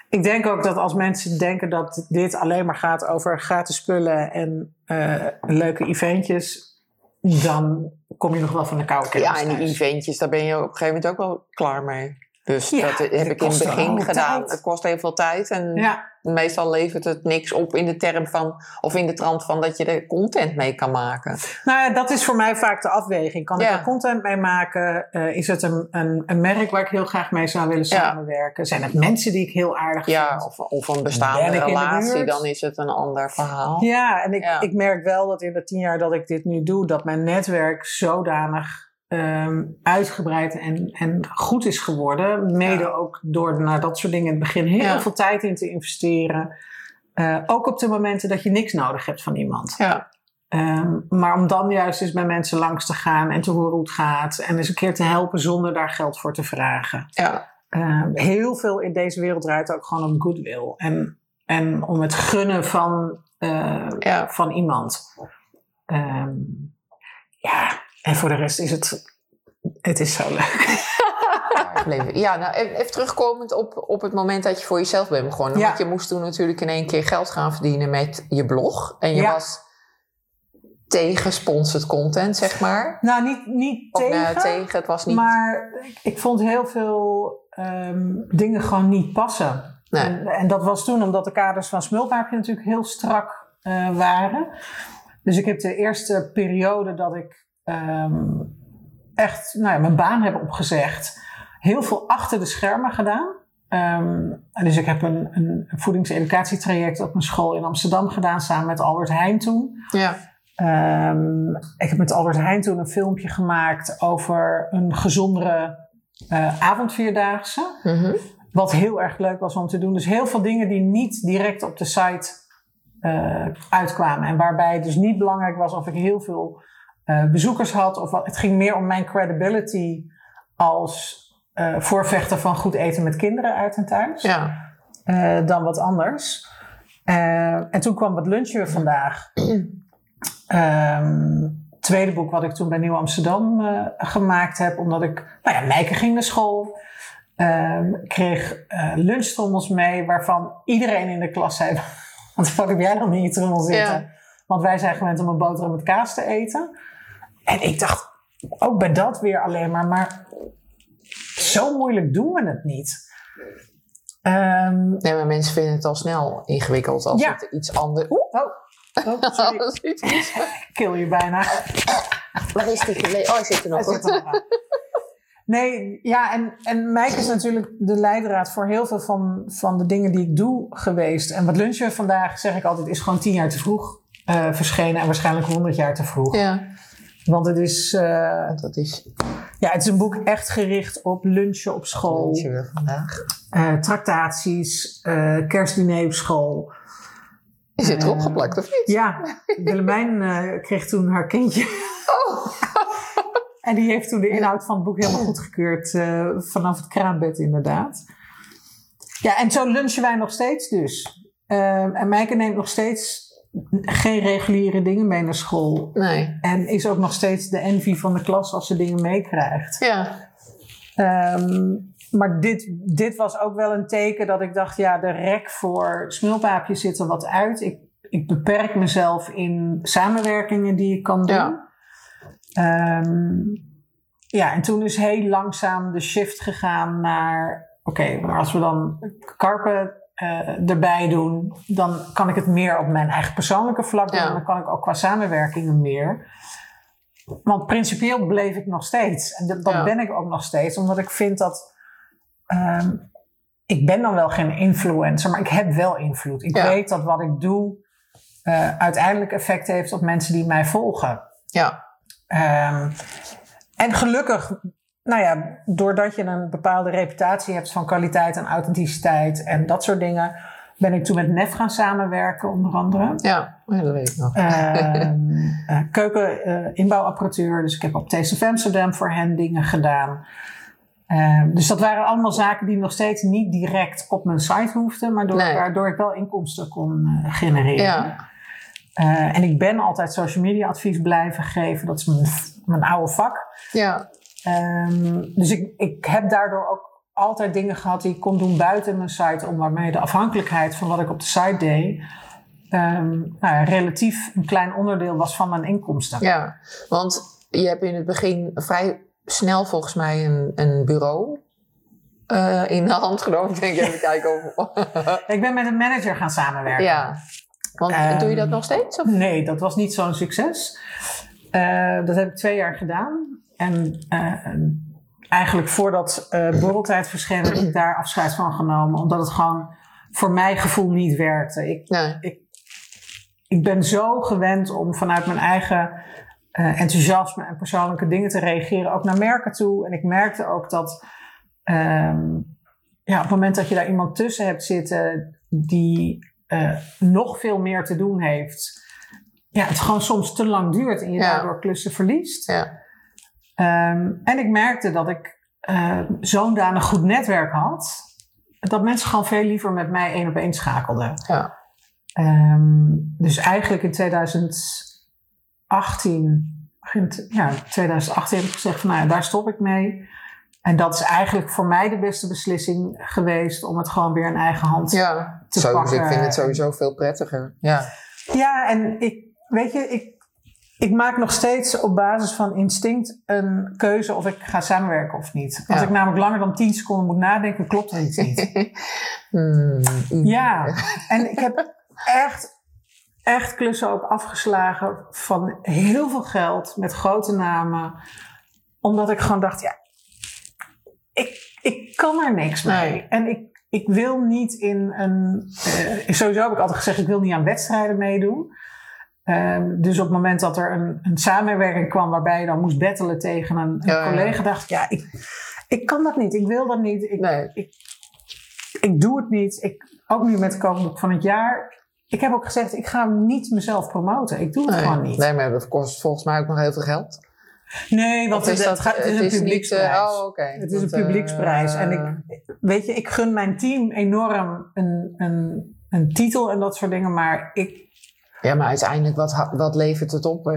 ik denk ook dat als mensen denken dat dit alleen maar gaat over gratis spullen en eh, leuke eventjes, dan kom je nog wel van de koude kermis Ja, en die eventjes, daar ben je op een gegeven moment ook wel klaar mee. Dus Ja, dat heb ik in het begin gedaan. tijd. Het kost heel veel tijd. En Ja, meestal levert het niks op in de term van, of in de trant van dat je er content mee kan maken. nou ja, dat is voor mij vaak de afweging. Kan ik Ja. er content mee maken? Eh, is het een, een, een merk waar ik heel graag mee zou willen Ja. samenwerken? Zijn het mensen die ik heel aardig Ja, vind? of, of een bestaande relatie, dan is het een ander verhaal. Ja, en ik, Ja. ik merk wel dat in de tien jaar dat ik dit nu doe, dat mijn netwerk zodanig ehm, uitgebreid en, en goed is geworden. Mede Ja. ook door naar dat soort dingen in het begin heel Ja. veel tijd in te investeren. Eh, ook op de momenten dat je niks nodig hebt van iemand. Ja, Ehm, maar om dan juist eens bij mensen langs te gaan en te horen hoe het gaat. En eens een keer te helpen zonder daar geld voor te vragen. ja, Ehm, heel veel in deze wereld draait ook gewoon om goodwill. En, en om het gunnen van, eh, Ja. van iemand. Ja, en voor de rest is het... Het is zo leuk. Ja, nou even, terugkomend op, op het moment dat je voor jezelf bent begonnen. Ja. Want je moest toen natuurlijk in één keer geld gaan verdienen met je blog. En je Ja. was tegen sponsored content, zeg maar. Nou, niet, niet Of tegen, nou, tegen, het was niet... maar ik, vond heel veel ehm, dingen gewoon niet passen. Nee. En, en dat was toen omdat de kaders van Smulpaapje natuurlijk heel strak eh, waren. Dus ik heb de eerste periode dat ik ehm, echt nou ja, mijn baan heb opgezegd, heel veel achter de schermen gedaan. Ehm, dus ik heb een, een voedings-educatietraject op een school in Amsterdam gedaan, samen met Albert Heijn toen. Ja, Ehm, ik heb met Albert Heijn toen een filmpje gemaakt over een gezondere eh, avondvierdaagse. Mhm. Wat heel erg leuk was om te doen. Dus heel veel dingen die niet direct op de site eh, uitkwamen. En waarbij het dus niet belangrijk was of ik heel veel eh, bezoekers had. Of wat. Het ging meer om mijn credibility als eh, voorvechter van goed eten met kinderen uit en thuis. ja. eh, dan wat anders. En toen kwam het lunchen vandaag. Ehm, tweede boek wat ik toen bij Nieuw Amsterdam gemaakt heb. Omdat ik, nou ja, Meike ging naar school. Ik kreeg eh lunchtrommels mee waarvan iedereen in de klas zei... Wat fuck heb jij dan in je trommel zitten? Ja. Want wij zijn gewend om een boterham met kaas te eten. En ik dacht, ook bij dat weer alleen maar... maar zo moeilijk doen we het niet. Ehm, Nee, maar mensen vinden het al snel ingewikkeld als Ja. het iets anders... oh, oh, sorry, Als iets- ik kill je bijna. Waar is die gebleven? Oh, hij zit er nog. Hij zit er nog. Nee, ja, en, en Mike is natuurlijk de leidraad voor heel veel van, van de dingen die ik doe geweest. En wat lunchen vandaag, zeg ik altijd, is gewoon tien jaar te vroeg eh, verschenen en waarschijnlijk honderd jaar te vroeg. Ja, Want het is, eh, dat is ja, het is een boek echt gericht op lunchen op school, lunchen weer vandaag. eh, tractaties, eh, kerstdiner op school. Is het erop geplakt of niet? Ja, Willemijn kreeg toen haar kindje. En die heeft toen de inhoud van het boek helemaal goedgekeurd vanaf het kraambed inderdaad. Ja, en zo lunchen wij nog steeds dus. En Meike neemt nog steeds geen reguliere dingen mee naar school. Nee. En is ook nog steeds de envy van de klas als ze dingen meekrijgt. Ja. Ehm, maar dit, dit was ook wel een teken dat ik dacht, ja, de rek voor smulpaapje zit er wat uit. Ik, ik beperk mezelf in samenwerkingen die ik kan doen. Ja. Ehm, ja, en toen is heel langzaam de shift gegaan naar, oké, maar als we dan karpen eh, erbij doen, dan kan ik het meer op mijn eigen persoonlijke vlak doen. Ja. En dan kan ik ook qua samenwerkingen meer. Want principieel bleef ik nog steeds. En dat, dat Ja. ben ik ook nog steeds, omdat ik vind dat. ehm, ik ben dan wel geen influencer, maar ik heb wel invloed. Ik Ja. weet dat wat ik doe eh, uiteindelijk effect heeft op mensen die mij volgen. Ja. Ehm, en gelukkig, nou ja, doordat je een bepaalde reputatie hebt van kwaliteit en authenticiteit en dat soort dingen, ben ik toen met Nef gaan samenwerken, onder andere. Ja, Ja, dat weet ik nog. Eh, keuken, eh, inbouwapparatuur. Dus ik heb op Taste of Amsterdam voor hen dingen gedaan. Ehm, dus dat waren allemaal zaken die nog steeds niet direct op mijn site hoefden, maar door, Nee. waardoor ik wel inkomsten kon eh, genereren. Ja. En ik ben altijd social media advies blijven geven. Dat is mijn, mijn oude vak. Ja. Ehm, dus ik, ik heb daardoor ook altijd dingen gehad die ik kon doen buiten mijn site. Om waarmee de afhankelijkheid van wat ik op de site deed. ehm, nou ja, relatief een klein onderdeel was van mijn inkomsten. Ja, want je hebt in het begin vrij snel volgens mij een, een bureau eh, in de hand genomen. Ik denk even kijken of... Ik ben met een manager gaan samenwerken. ja. Want Ehm, doe je dat nog steeds? Of? Nee, dat was niet zo'n succes. Eh, dat heb ik twee jaar gedaan. En eh, eigenlijk voordat eh borreltijd verscheen, heb ik daar afscheid van genomen. Omdat het gewoon voor mijn gevoel niet werkte. Ik, Nee. ik ben zo gewend om vanuit mijn eigen eh, enthousiasme en persoonlijke dingen te reageren, ook naar merken toe. En ik merkte ook dat ehm, ja, op het moment dat je daar iemand tussen hebt zitten die eh, nog veel meer te doen heeft, ja, het gewoon soms te lang duurt en je Ja. daardoor klussen verliest. Ja. Ehm, en ik merkte dat ik eh, zo'n danig goed netwerk had, dat mensen gewoon veel liever met mij één op één schakelden. Ja. Ehm, dus eigenlijk in 2018, begin ja, 2018 heb ik gezegd van nou daar stop ik mee. En dat is eigenlijk voor mij de beste beslissing geweest om het gewoon weer in eigen hand Ja. te Zo, pakken. ik vind het sowieso veel prettiger. Ja. Ja, en ik, weet je, ik, ik maak nog steeds op basis van instinct een keuze of ik ga samenwerken of niet. Als Ja. ik namelijk langer dan 10 seconden moet nadenken, klopt er iets niet. Hmm. Ja, en ik heb echt, echt klussen ook afgeslagen van heel veel geld met grote namen. Omdat ik gewoon dacht, ja, ik, ik kan er niks mee. Nee. En ik, ik wil niet in een. eh, sowieso heb ik altijd gezegd, ik wil niet aan wedstrijden meedoen. Ehm, dus op het moment dat er een, een samenwerking kwam waarbij je dan moest battelen tegen een, een Ja, ja. collega, dacht ik, ja, ik, ik kan dat niet. Ik wil dat niet. Ik, Nee. ik doe het niet. Ik, ook nu met het kookboek van het jaar. Ik heb ook gezegd, ik ga niet mezelf promoten. Ik doe het Nee. gewoon niet. nee, maar dat kost volgens mij ook nog heel veel geld. Nee, want het, dat- gaat- het is het een niet, publieksprijs. eh, oh. Het is een eh, publieksprijs. en ik, weet je, ik gun mijn team enorm een, een, een titel en dat soort dingen. Maar ik, Ja, maar uiteindelijk, wat, wat levert het op? nou,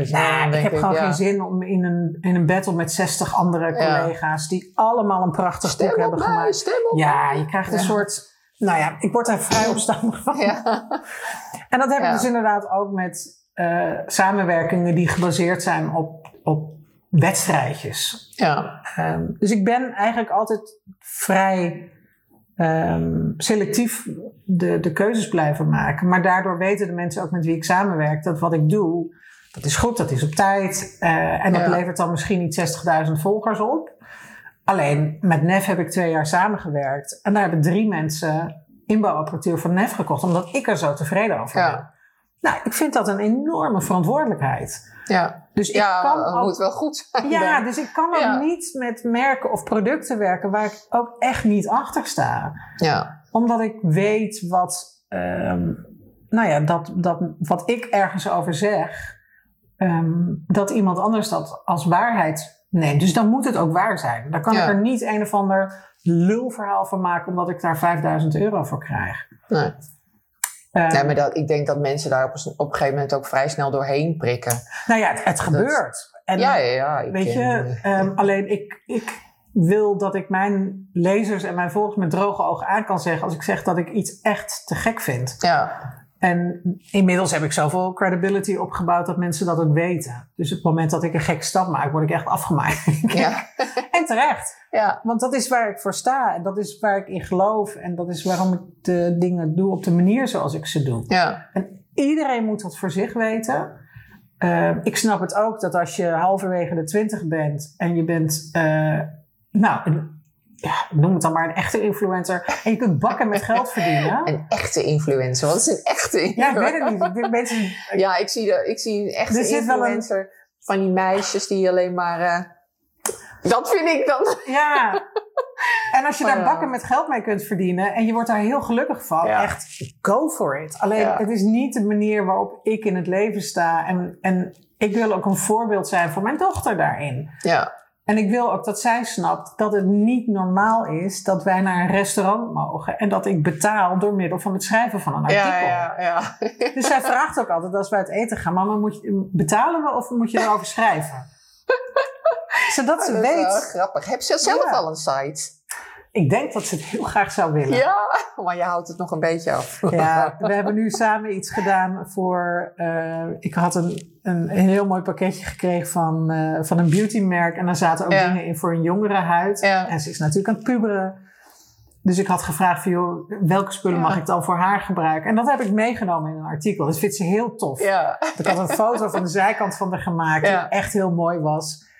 Dan ik heb gewoon ja. geen zin om in een, in een battle met 60 andere Ja. collega's... die allemaal een prachtig Stem boek op hebben mij, gemaakt. stem op Ja, je krijgt een Ja. soort... Nou ja, ik word daar vrij opstandig van. Ja. En dat heb ik Ja. dus inderdaad ook met eh, samenwerkingen die gebaseerd zijn op, op wedstrijdjes. ja. Ehm, dus ik ben eigenlijk altijd vrij ehm, selectief de, de keuzes blijven maken. Maar daardoor weten de mensen ook met wie ik samenwerk dat wat ik doe, dat is goed, dat is op tijd. eh, en dat Ja. levert dan misschien niet 60.000 volgers op. Alleen met NEF heb ik twee jaar samengewerkt. En daar hebben drie mensen inbouwapparatuur van NEF gekocht, omdat ik er zo tevreden over ben. Ja. Nou, ik vind dat een enorme verantwoordelijkheid. Ja, Dus ik ja kan het ook moet wel goed zijn. ja, dan. dus ik kan ook Ja. niet met merken of producten werken waar ik ook echt niet achter sta. ja. Omdat ik weet wat, ehm, nou ja, dat, dat, wat ik ergens over zeg, ehm, dat iemand anders dat als waarheid neemt. Dus dan moet het ook waar zijn. Dan kan Ja. ik er niet een of ander lulverhaal van maken omdat ik daar 5000 euro voor krijg. Nee. Ehm, nee, maar dat, ik denk dat mensen daar op, een- op een gegeven moment ook vrij snel doorheen prikken. nou ja, het, het gebeurt. En, ja, ja, ja. Ik, Weet je, eh, ehm, alleen ik, ik wil dat ik mijn lezers en mijn volgers met droge ogen aan kan zeggen als ik zeg dat ik iets echt te gek vind. ja, En inmiddels heb ik zoveel credibility opgebouwd dat mensen dat ook weten. Dus op het moment dat ik een gek stap maak, word ik echt afgemaakt. ja, en terecht. ja, Want dat is waar ik voor sta. En dat is waar ik in geloof. En dat is waarom ik de dingen doe op de manier zoals ik ze doe. ja, En iedereen moet dat voor zich weten. Uh, ik snap het ook dat als je halverwege de twintig bent en je bent, uh, nou, ja, noem het dan maar een echte influencer. En je kunt bakken met geld verdienen. Een echte influencer. Wat is een echte influencer? Ja, ik weet het niet. Ik mensen, ja, ik zie, de, ik zie een echte Er een- influencer van die meisjes die alleen maar... eh, dat vind ik dan. ja. En als je daar Ja. bakken met geld mee kunt verdienen en je wordt daar heel gelukkig van, Ja. echt go for it. Alleen Ja. het is niet de manier waarop ik in het leven sta. En, en ik wil ook een voorbeeld zijn voor mijn dochter daarin. Ja, En ik wil ook dat zij snapt dat het niet normaal is dat wij naar een restaurant mogen en dat ik betaal door middel van het schrijven van een artikel. ja, ja, ja. Dus zij vraagt ook altijd als wij uit eten gaan: Mama, moet je, betalen we of moet je erover schrijven? Zodat ze Dat is wel weet. grappig. Heb je zelf Ja. al een site? Ik denk dat ze het heel graag zou willen. Ja, maar je houdt het nog een beetje af. Ja, we hebben nu samen iets gedaan voor. eh, ik had een, een, een heel mooi pakketje gekregen van, eh, van een beautymerk. En daar zaten ook Ja. dingen in voor een jongere huid. Ja. En ze is natuurlijk aan het puberen. Dus ik had gevraagd van, joh, welke spullen Ja. mag ik dan voor haar gebruiken? En dat heb ik meegenomen in een artikel. Dat vindt ze heel tof. Ja. Ik had een foto van de zijkant van haar gemaakt, die echt heel mooi was.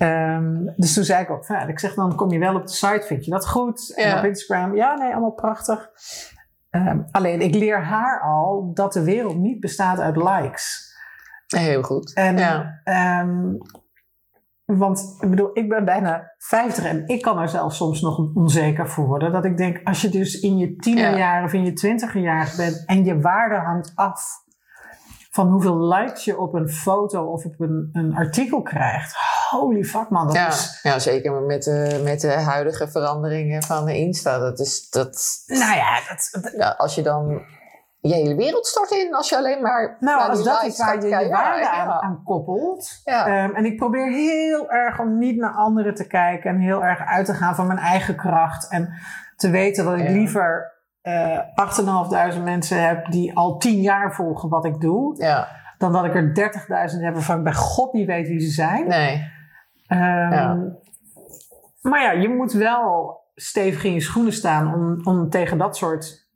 Ehm, dus toen zei ik ook, ja, ik zeg dan kom je wel op de site, vind je dat goed? En Ja. op Instagram, ja, nee, allemaal prachtig. Ehm, alleen ik leer haar al dat de wereld niet bestaat uit likes. Heel goed. En, Ja. ehm, want ik bedoel, ik ben bijna 50 en ik kan er zelf soms nog onzeker voor worden. Dat ik denk, als je dus in je tienerjaren of in je twintigerjaren bent en je waarde hangt af van hoeveel likes je op een foto of op een, een artikel krijgt. Holy fuck man, dat Ja, is... ja, zeker met de, met de huidige veranderingen van de Insta. Dat is, dat, Nou ja, dat, als je dan je hele wereld stort in, als je alleen maar nou, als dat is waar je waarde Ja, aan, aan koppelt. Ja. Ehm, en ik probeer heel erg om niet naar anderen te kijken en heel erg uit te gaan van mijn eigen kracht. En te weten dat ik Ja. liever eh 8.500 mensen heb die al 10 jaar volgen wat ik doe, ja, dan dat ik er 30.000 heb waarvan ik bij God niet weet wie ze zijn. nee. Ehm, Ja. Maar ja, je moet wel stevig in je schoenen staan om, om tegen dat soort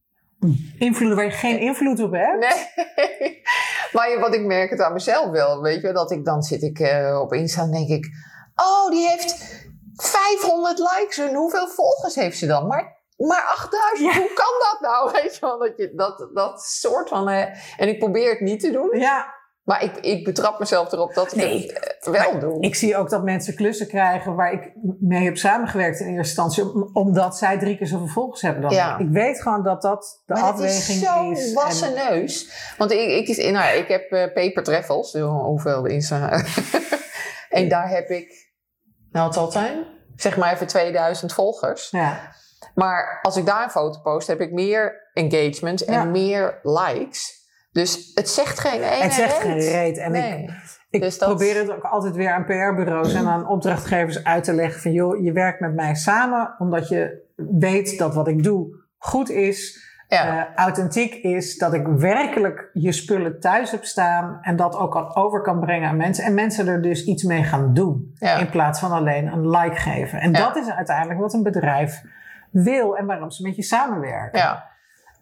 invloeden waar je geen invloed op hebt. Nee. Maar wat ik merk het aan mezelf wel, weet je, dat ik dan zit ik eh, op Insta en denk ik, oh, die heeft 500 likes en hoeveel volgers heeft ze dan? Maar, maar 8000, Ja. hoe kan dat nou? Weet je wel, dat, je, dat, dat soort van, eh, en ik probeer het niet te doen, Ja, maar ik, ik betrap mezelf erop dat ik Nee. het eh, wel doe. ik zie ook dat mensen klussen krijgen waar ik mee heb samengewerkt in eerste instantie, om- omdat zij drie keer zoveel volgers hebben dan Ja. ik. Weet gewoon dat dat de maar het afweging is zo'n is. wassen en- neus. Want ik, ik, is, nou, ik heb eh, Paper Travels, hoeveel Insta. en daar heb ik, nou het zal het zijn, zeg maar even 2000 volgers. ja. Maar als ik daar een foto post, heb ik meer engagement en Ja. meer likes. Dus het zegt geen ene Het zegt geen reet. En ik, Nee. Ik Dus dat- probeer het ook altijd weer aan PR-bureaus en aan opdrachtgevers uit te leggen van joh, je werkt met mij samen omdat je weet dat wat ik doe goed is, Ja. eh, authentiek is, dat ik werkelijk je spullen thuis heb staan en dat ook al over kan brengen aan mensen en mensen er dus iets mee gaan doen Ja. in plaats van alleen een like geven. En Ja. dat is uiteindelijk wat een bedrijf wil en waarom ze met je samenwerken. ja.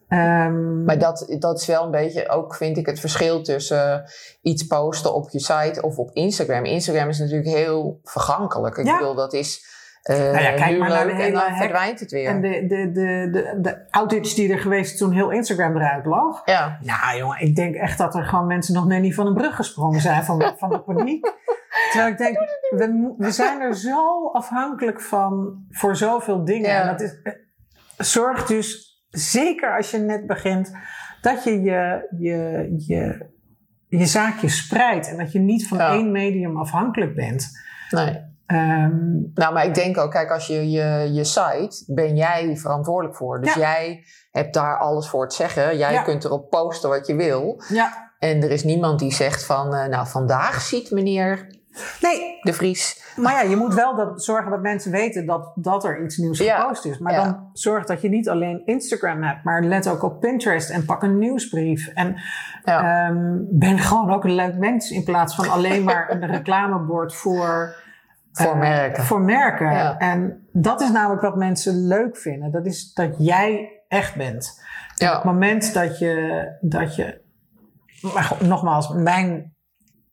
Ehm, Maar dat, dat is wel een beetje ook, vind ik, het verschil tussen iets posten op je site of op Instagram. Instagram is natuurlijk heel vergankelijk. Ik Ja. bedoel, dat is eh Nou ja, kijk nu maar naar de en hele verdwijnt het weer. en de, de, de, de, de outage die er geweest toen heel Instagram eruit lag. ja. Nou jongen, ik denk echt dat er gewoon mensen nog net niet van een brug gesprongen zijn van, van de paniek. Terwijl ik denk, we, we zijn er zo afhankelijk van voor zoveel dingen. Ja. En dat is, eh, zorg dus, zeker als je net begint, dat je je, je, je, je zaakje spreidt. En dat je niet van Ja. één medium afhankelijk bent. Nee. Ehm, Nou, maar ik denk ook, kijk, als je je, je site, ben jij verantwoordelijk voor. Dus Ja. jij hebt daar alles voor te zeggen. Jij Ja. kunt erop posten wat je wil. ja, En er is niemand die zegt van, eh, nou, vandaag ziet meneer nee, De Vries. Maar ja, je moet wel dat, zorgen dat mensen weten dat, dat er iets nieuws Ja, gepost is. Maar dan zorg dat je niet alleen Instagram hebt, maar let ook op Pinterest en pak een nieuwsbrief. En ehm, ben gewoon ook een leuk mens in plaats van alleen maar een reclamebord voor, Voor eh, merken. Voor merken. Ja. En dat is namelijk wat mensen leuk vinden. Dat is dat jij echt bent. Op het Ja. moment dat je, dat je maar goed, nogmaals, mijn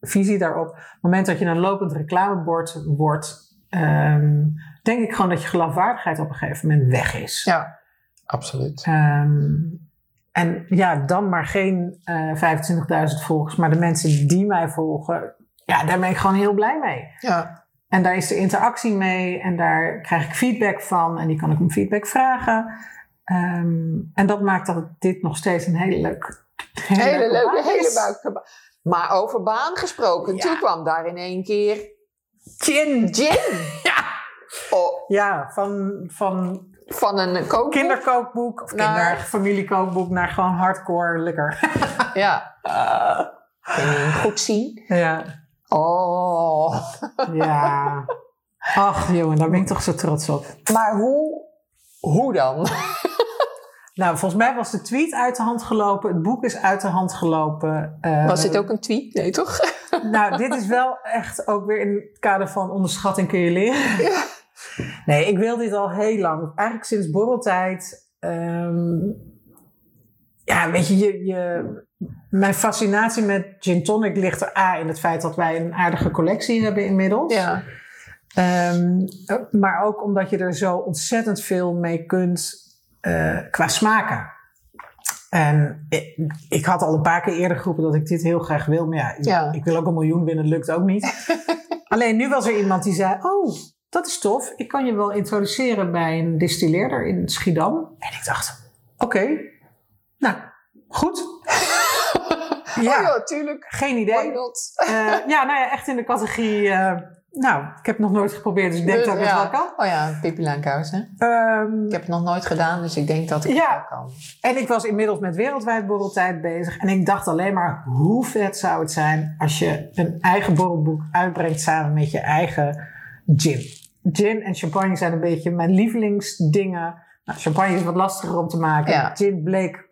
visie daarop, op het moment dat je een lopend reclamebord wordt, ehm, denk ik gewoon dat je geloofwaardigheid op een gegeven moment weg is. ja, absoluut. Ehm, en ja, dan maar geen eh 25.000 volgers, maar de mensen die mij volgen, ja, daar ben ik gewoon heel blij mee. Ja, En daar is de interactie mee en daar krijg ik feedback van en die kan ik om feedback vragen. Ehm, en dat maakt dat dit nog steeds een hele leuk, hele leuke, hele buik. Maar over baan gesproken, Ja. toen kwam daar in één keer Gin. gin. Ja. Oh, Ja, van, van van een kookboek. kinderkookboek of Naar- kinder, familiekookboek naar gewoon hardcore lekker. Ja. Hem goed zien? ja. Oh. ja. Ach jongen, daar ben ik toch zo trots op. Maar hoe Hoe dan? Nou, volgens mij was de tweet uit de hand gelopen. Het boek is uit de hand gelopen. Uh, was dit ook een tweet? Nee, toch? Nou, dit is wel echt ook weer in het kader van onderschatting kun je leren. Ja. Nee, ik wil dit al heel lang. Eigenlijk sinds borreltijd. ehm, ja, weet je, je, je, mijn fascinatie met gin tonic ligt er A in het feit dat wij een aardige collectie hebben inmiddels. Ja. Ehm, maar ook omdat je er zo ontzettend veel mee kunt eh, qua smaken. En ik, ik had al een paar keer eerder geroepen dat ik dit heel graag wil. Maar ja, Ja. ik wil ook een miljoen winnen, lukt ook niet. Alleen nu was er iemand die zei: Oh, dat is tof. Ik kan je wel introduceren bij een distilleerder in Schiedam. En ik dacht: Oké, nou, goed. Ja, Ja, oh, tuurlijk. geen idee. Eh, ja, nou ja, echt in de categorie. eh, nou, ik heb het nog nooit geprobeerd, dus ik denk dat ik het wel kan. Oh ja, Pippi Langkous, hè? Ehm, Ik heb het nog nooit gedaan, dus ik denk dat ik Ja. het wel kan. En ik was inmiddels met wereldwijd borreltijd bezig. En ik dacht alleen maar, hoe vet zou het zijn als je een eigen borrelboek uitbrengt samen met je eigen gin. Gin en champagne zijn een beetje mijn lievelingsdingen. Nou, champagne is wat lastiger om te maken. Ja. Gin bleek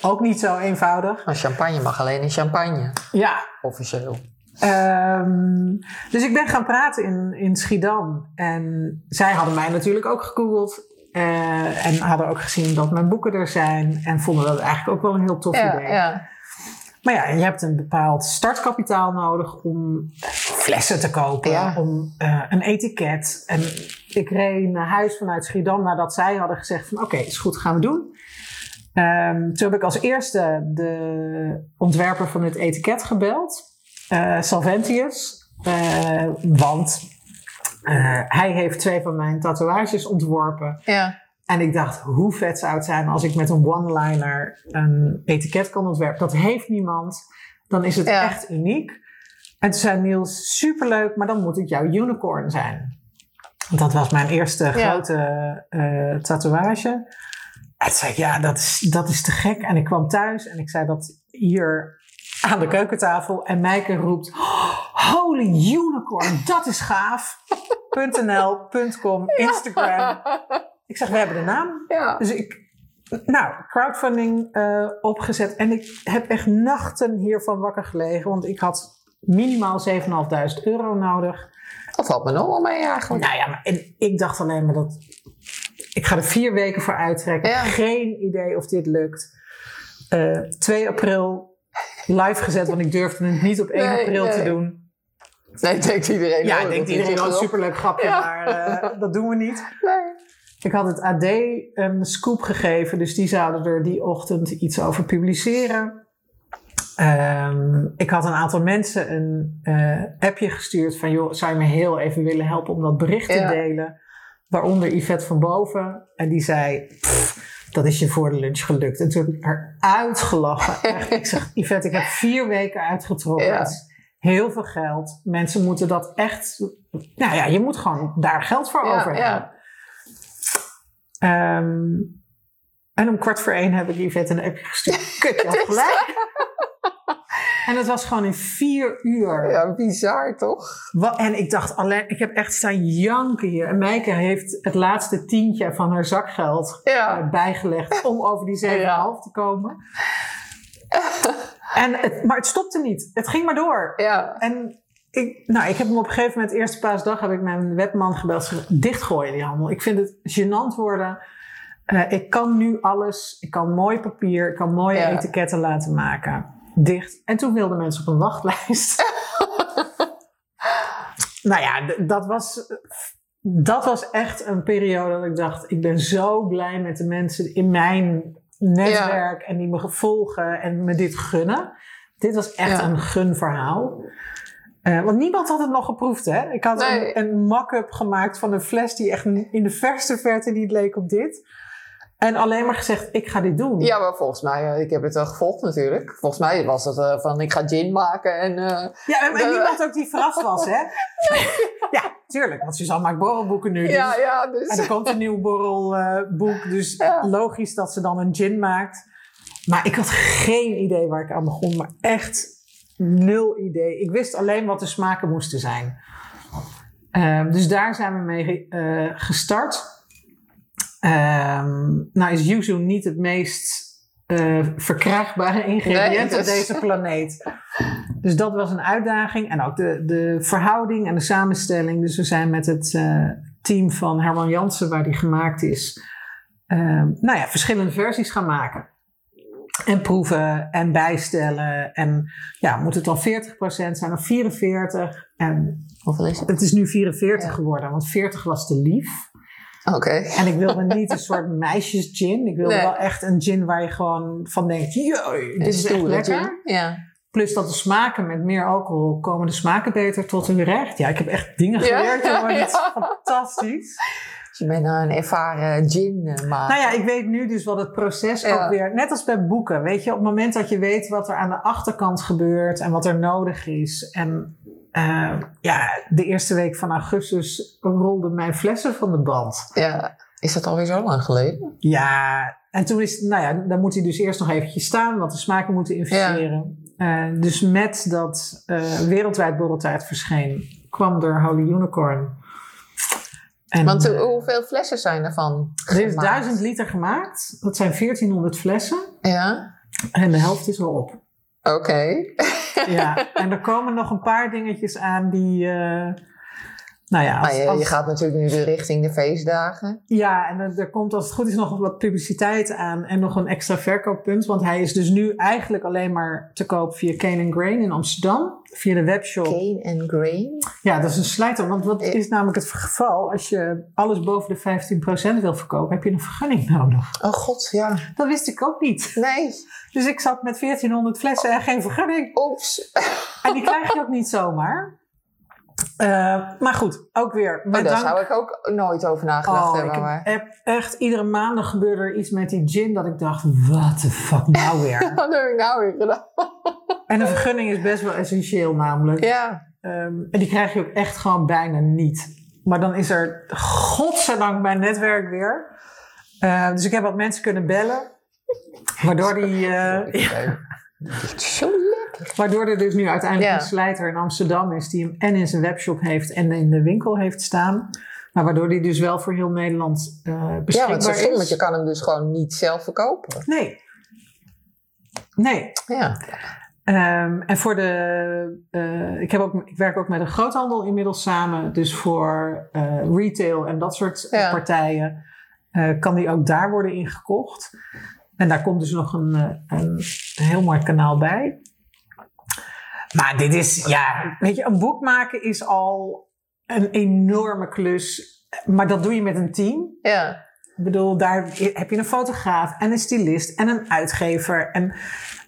ook niet zo eenvoudig. Maar champagne mag alleen in champagne, Ja, officieel. Ehm, dus ik ben gaan praten in, in Schiedam. En zij hadden mij natuurlijk ook gegoogeld. eh, en hadden ook gezien dat mijn boeken er zijn. En vonden dat eigenlijk ook wel een heel tof Ja, idee. ja. Maar ja, je hebt een bepaald startkapitaal nodig om flessen te kopen. Ja. Om eh, een etiket. En ik reed naar huis vanuit Schiedam nadat zij hadden gezegd van... Oké, is goed, gaan we doen. Ehm, toen heb ik als eerste de ontwerper van het etiket gebeld. eh, Salventius. Eh, want eh, hij heeft twee van mijn tatoeages ontworpen. ja. En ik dacht, hoe vet zou het zijn als ik met een one-liner een etiket kan ontwerpen. Dat heeft niemand. Dan is het Ja. echt uniek. En toen zei Niels, superleuk, maar dan moet het jouw unicorn zijn. Dat was mijn eerste grote tatoeage. En toen zei ik, ja, dat is, dat is te gek. En ik kwam thuis en ik zei dat hier aan de keukentafel. En Mijke roept, "Oh, holy unicorn, dat is gaaf. .nl, .com, Instagram. Ik zeg, we hebben de naam. Ja. Dus ik, nou, crowdfunding eh, opgezet. En ik heb echt nachten hiervan wakker gelegen. Want ik had minimaal 7.500 euro nodig. Dat valt me nog wel mee eigenlijk. Nou ja, maar en ik dacht alleen maar dat... Ik ga er vier weken voor uittrekken. Ja. Geen idee of dit lukt. Eh 2 april live gezet, want ik durfde het niet op 1 Nee, april te doen. Nee, denkt iedereen. Ja, oh, ik denk dat iedereen een toch- superleuk grapje, Ja. maar eh, dat doen we niet. Nee. Ik had het AD een scoop gegeven, dus die zouden er die ochtend iets over publiceren. Ehm, ik had een aantal mensen een eh, appje gestuurd van, joh, zou je me heel even willen helpen om dat bericht te Ja. delen? Waaronder Yvette van Boven. En die zei, "Pff, dat is je voor de lunch gelukt. En toen heb ik haar uitgelachen. Echt, ik zeg, Yvette, ik heb vier weken uitgetrokken. Ja. Heel veel geld. Mensen moeten dat echt... Nou ja, je moet gewoon daar geld voor Ja, over ja. hebben. Ehm, en om kwart voor één heb ik Yvette een appje gestuurd. Kut, je had gelijk. En het was gewoon in vier uur. Ja, bizar toch? Wa- En ik dacht alleen, ik heb echt staan janken hier. En Meike heeft het laatste tientje van haar zakgeld Ja. eh, bijgelegd om over die 7,5 te komen. En het, maar het stopte niet. Het ging maar door. Ja. En ik, nou, ik heb hem op een gegeven moment, eerste paasdag, heb ik mijn webman gebeld. Ze zei, dichtgooien die handel. Ik vind het gênant worden. Eh, ik kan nu alles. Ik kan mooi papier. Ik kan mooie Ja. etiketten laten maken. Dicht. En toen wilden mensen op een wachtlijst. nou ja, dat was, dat was echt een periode dat ik dacht... ik ben zo blij met de mensen in mijn netwerk... en die me volgen en me dit gunnen. Dit was echt Ja. een gunverhaal. Eh, want niemand had het nog geproefd, hè? Ik had Nee. een, een mock-up gemaakt van een fles die echt in de verste verte niet leek op dit. En alleen maar gezegd, ik ga dit doen. ja, maar volgens mij, eh, ik heb het wel gevolgd natuurlijk. Volgens mij was het eh, van ik ga gin maken en... eh, Ja, en, en niemand ook die verrast was, hè? ja, tuurlijk, want Suzanne maakt borrelboeken nu. Dus. ja, ja, En dus... er komt een nieuw borrelboek, dus Ja. logisch dat ze dan een gin maakt. Maar ik had geen idee waar ik aan begon, maar echt nul idee. Ik wist alleen wat de smaken moesten zijn. Ehm, dus daar zijn we mee gestart. Ehm, nou is yuzu niet het meest eh, verkrijgbare ingrediënt Nee, op dus- deze planeet. Dus dat was een uitdaging. En ook de, de verhouding en de samenstelling. Dus we zijn met het eh, team van Herman Jansen, waar die gemaakt is, ehm, nou ja, verschillende versies gaan maken. En proeven en bijstellen. En ja, moet het dan 40% zijn of 44%? En Hoeveel is het? het is nu 44 Ja. geworden, want 40 was te lief. Oké. En ik wilde niet een soort meisjes gin. Ik wilde Nee. wel echt een gin waar je gewoon van denkt, "Jee, dit is echt lekker. Ja. Plus dat de smaken met meer alcohol komen de smaken beter tot hun recht. Ja, ik heb echt dingen Ja. geleerd, jongen. Dit is Ja. fantastisch. Dus je bent een ervaren gin eh, maker. Nou ja, ik weet nu dus wat het proces Ja. ook weer... Net als bij boeken, weet je. Op het moment dat je weet wat er aan de achterkant gebeurt... en wat er nodig is. En eh, ja, de eerste week van augustus rolden mijn flessen van de band. Ja. Is dat alweer zo lang geleden? Ja, en toen is, nou ja, dan moet hij dus eerst nog eventjes staan, want de smaken moeten investeren. Eh, dus met dat eh, wereldwijd borreltijd verscheen, kwam er Holy Unicorn. En, Want hoe- hoeveel flessen zijn ervan er is gemaakt? 1000 liter gemaakt, dat zijn 1400 flessen Ja. en de helft is al op. Oké. Ja, en er komen nog een paar dingetjes aan die, eh, nou ja, Maar je, als- je gaat natuurlijk nu weer richting de feestdagen. Ja, en er, er komt als het goed is nog wat publiciteit aan en nog een extra verkooppunt. Want hij is dus nu eigenlijk alleen maar te koop via Cane Grain in Amsterdam. Via de webshop. Cane and grain. Ja, dat is een slijter. Want wat Eh. is namelijk het geval? Als je alles boven de 15% wil verkopen, heb je een vergunning nodig. Oh god, ja. Dat wist ik ook niet. Nee. Dus ik zat met 1400 flessen en geen vergunning. Oeps. En die krijg je ook niet zomaar. Eh, maar goed, ook weer. Maar met daar dank- zou ik ook nooit over nagedacht Oh, hebben. ik maar... heb heb echt iedere maand gebeurde er iets met die gin dat ik dacht, what the fuck nou weer? Wat heb ik nou weer gedaan? en een vergunning is best wel essentieel namelijk. Ja. Ehm, en die krijg je ook echt gewoon bijna niet. Maar dan is er godzijdank mijn netwerk weer. Eh, dus ik heb wat mensen kunnen bellen. Waardoor, die, ja, Zo lekker. Waardoor er dus nu uiteindelijk Ja. een slijter in Amsterdam is die hem en in zijn webshop heeft en in de winkel heeft staan. Maar waardoor die dus wel voor heel Nederland eh Ja, beschikbaar want zo stom, is. want je kan hem dus gewoon niet zelf verkopen. Nee. Nee. Ja. Ehm, en voor de. eh, ik, heb ook, ik werk ook met een groothandel inmiddels samen. Dus voor eh, retail en dat soort eh, Ja. partijen eh, kan die ook daar worden ingekocht. En daar komt dus nog een, eh, een, een heel mooi kanaal bij. Maar dit is, ja, weet je, een boek maken is al een enorme klus. Maar dat doe je met een team. Ja. Ik bedoel, daar heb je een fotograaf en een stylist en een uitgever. En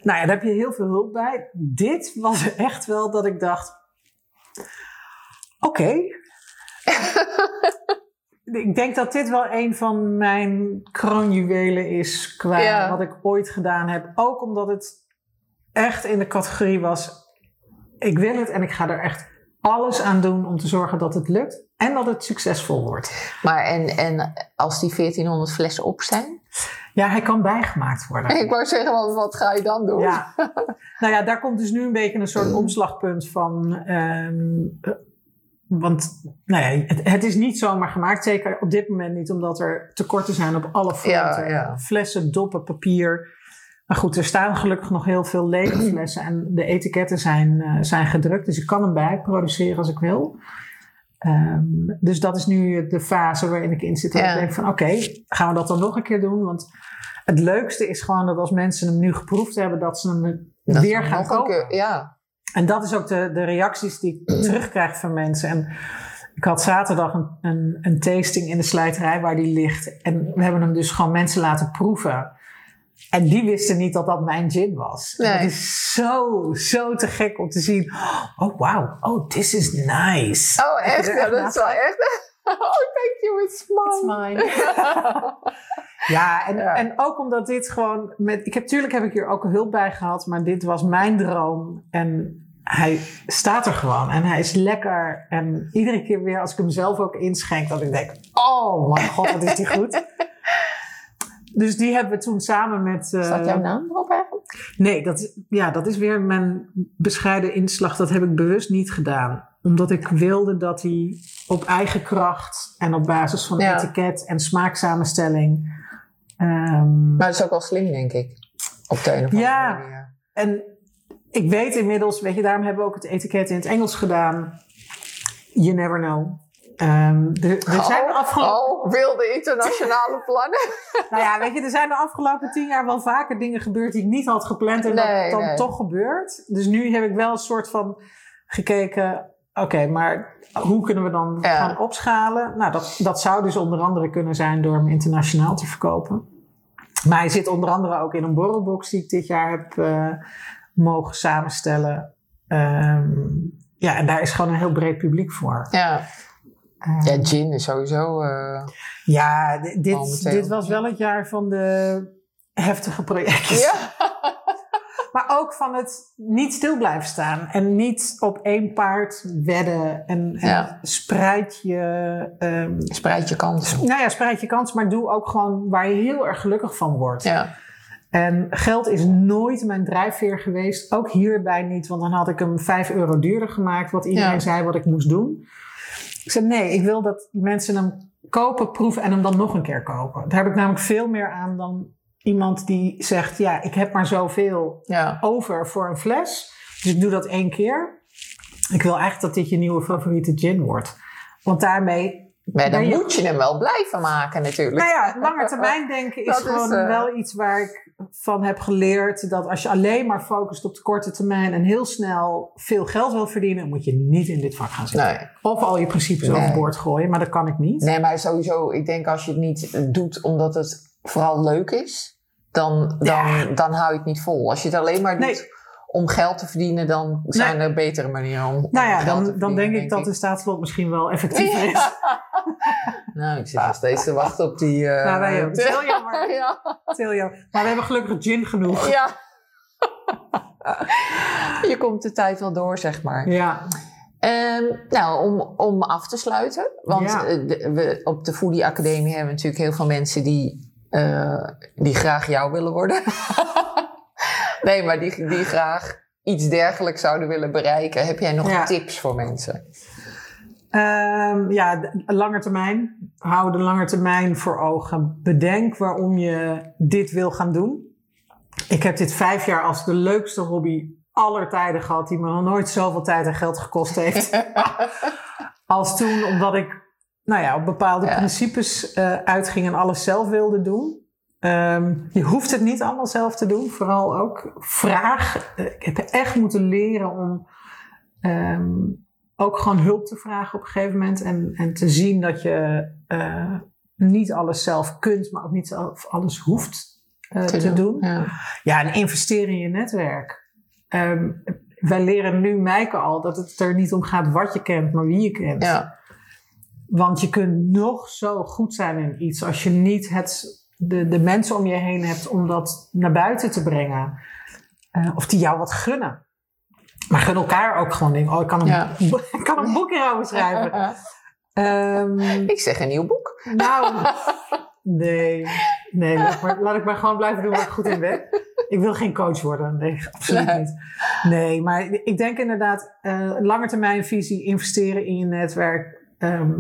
nou ja, daar heb je heel veel hulp bij. Dit was echt wel dat ik dacht: oké. ik denk dat dit wel een van mijn kroonjuwelen is qua Ja. wat ik ooit gedaan heb. Ook omdat het echt in de categorie was: ik wil het en ik ga er echt alles aan doen om te zorgen dat het lukt en dat het succesvol wordt. Maar en, en als die 1400 flessen op zijn? Ja, hij kan bijgemaakt worden. Ik wou zeggen, wat, wat ga je dan doen? Ja. nou ja, daar komt dus nu een beetje een soort omslagpunt van. ehm, eh, want nou ja, het, het is niet zomaar gemaakt. Zeker op dit moment niet, omdat er tekorten zijn op alle fronten. Ja, ja. Flessen, doppen, papier. Maar goed, er staan gelukkig nog heel veel lege flessen. En de etiketten zijn, eh, zijn gedrukt. Dus ik kan hem bijproduceren als ik wil. Ehm, dus dat is nu de fase waarin ik in zit. Ja. ik denk van oké, gaan we dat dan nog een keer doen? Want het leukste is gewoon dat als mensen hem nu geproefd hebben, dat ze hem Dat weer gaan kopen. keer- ja. En dat is ook de, de reacties die ik terugkrijg van mensen. En ik had zaterdag een, een, een tasting in de slijterij waar die ligt. En we hebben hem dus gewoon mensen laten proeven. En die wisten niet dat dat mijn gin was. En Nee. Dat is zo, zo te gek om te zien. Oh, wow. Oh, this is nice. Oh, echt? Ja, dat is wel echt... Oh, thank you, it's mine. Ja, en, Ja. en ook omdat dit gewoon met. Ik heb, tuurlijk heb ik hier ook hulp bij gehad, maar dit was mijn droom. En hij staat er gewoon en hij is lekker. En iedere keer weer als ik hem zelf ook inschenk, dat ik denk: oh mijn god, wat is die goed. Dus die hebben we toen samen met. eh, Staat jouw naam erop eigenlijk? Nee, dat, is- ja, dat is weer mijn bescheiden inslag. Dat heb ik bewust niet gedaan. Omdat ik wilde dat hij op eigen kracht en op basis van Ja. etiket en smaaksamenstelling. ehm, Maar dat is ook wel slim, denk ik. Op de een of andere Ja. manier. en ik weet inmiddels, weet je, daarom hebben we ook het etiket in het Engels gedaan. You never know. Ehm, er, er zijn afgelopen, oh, wilde internationale plannen. nou ja, weet je, er zijn de afgelopen tien jaar wel vaker dingen gebeurd die ik niet had gepland en Nee, dat dan nee. toch gebeurt. Dus nu heb ik wel een soort van gekeken, oké, maar hoe kunnen we dan Ja. gaan opschalen? Nou, dat, dat zou dus onder andere kunnen zijn door hem internationaal te verkopen. Maar hij zit onder andere ook in een borrelbox die ik dit jaar heb eh, mogen samenstellen. Ehm, ja, en daar is gewoon een heel breed publiek voor. Ja. Ehm, ja, gin is sowieso... eh, ja, di- dit, dit was wel het jaar van de heftige projectjes. ja. Maar ook van het niet stil blijven staan. En niet op één paard wedden. En, en Ja. spreid je... ehm, Spreid je kansen. nou ja, spreid je kans. Maar doe ook gewoon waar je heel erg gelukkig van wordt. Ja. En geld is nooit mijn drijfveer geweest. Ook hierbij niet. Want dan had ik hem 5 euro duurder gemaakt. Wat iedereen Ja. zei wat ik moest doen. Ik zei nee, ik wil dat mensen hem kopen, proeven en hem dan nog een keer kopen. Daar heb ik namelijk veel meer aan dan iemand die zegt... ja, ik heb maar zoveel Ja. over voor een fles. Dus ik doe dat één keer. Ik wil eigenlijk dat dit je nieuwe favoriete gin wordt. Want daarmee... Maar dan je- moet je hem wel blijven maken natuurlijk. Nou ja, lange termijn denken is gewoon eh, wel iets waar ik van heb geleerd. Dat als je alleen maar focust op de korte termijn en heel snel veel geld wil verdienen, moet je niet in dit vak gaan zitten. Nee. Of al je principes Nee. overboord gooien, maar dat kan ik niet. nee, maar sowieso, ik denk als je het niet doet omdat het vooral leuk is, dan, dan, dan hou je het niet vol. Als je het alleen maar doet Nee. om geld te verdienen, dan zijn er betere manieren om, Nou ja, geld te dan, dan denk ik dat de staatslot misschien wel effectiever is. Nou, ik zit nog steeds te wachten op die... eh, Ja, wij ook. Het is heel jammer. ja. Het is heel jammer. Maar we hebben gelukkig gin genoeg. ja. je komt de tijd wel door, zeg maar. Ja, Ehm, nou, om, om af te sluiten. Want Ja. eh, de- we, op de Foodie Academie hebben we natuurlijk heel veel mensen die, eh, die graag jou willen worden. nee, maar die, die graag iets dergelijks zouden willen bereiken. Heb jij nog Ja. tips voor mensen? Ehm, ja, de- lange termijn. Hou de lange termijn voor ogen. Bedenk waarom je dit wil gaan doen. Ik heb dit vijf jaar als de leukste hobby aller tijden gehad, die me nog nooit zoveel tijd en geld gekost heeft. als toen, omdat ik nou ja, op bepaalde Ja. principes eh, uitging en alles zelf wilde doen. Ehm, je hoeft het niet allemaal zelf te doen. Vooral ook vraag. Eh, ik heb echt moeten leren om ehm, ook gewoon hulp te vragen op een gegeven moment. En, en te zien dat je eh, niet alles zelf kunt, maar ook niet alles hoeft eh, te, doen. Ja. Ja, en investeren in je netwerk. Ehm, wij leren nu, Mijke al, dat het er niet om gaat wat je kent, maar wie je kent. Ja. Want je kunt nog zo goed zijn in iets als je niet het, de, de mensen om je heen hebt om dat naar buiten te brengen. Eh, of die jou wat gunnen. Maar gun elkaar ook gewoon dingen. Oh, ik kan een, Ja. ik kan een boek hierover schrijven. Ehm, Ik zeg een nieuw boek. nou, nee. Nee, laat, maar, laat ik maar gewoon blijven doen waar ik goed in ben. Ik wil geen coach worden. Nee, absoluut Nee. niet. Nee, maar ik denk inderdaad, eh lange termijn visie, investeren in je netwerk. ehm,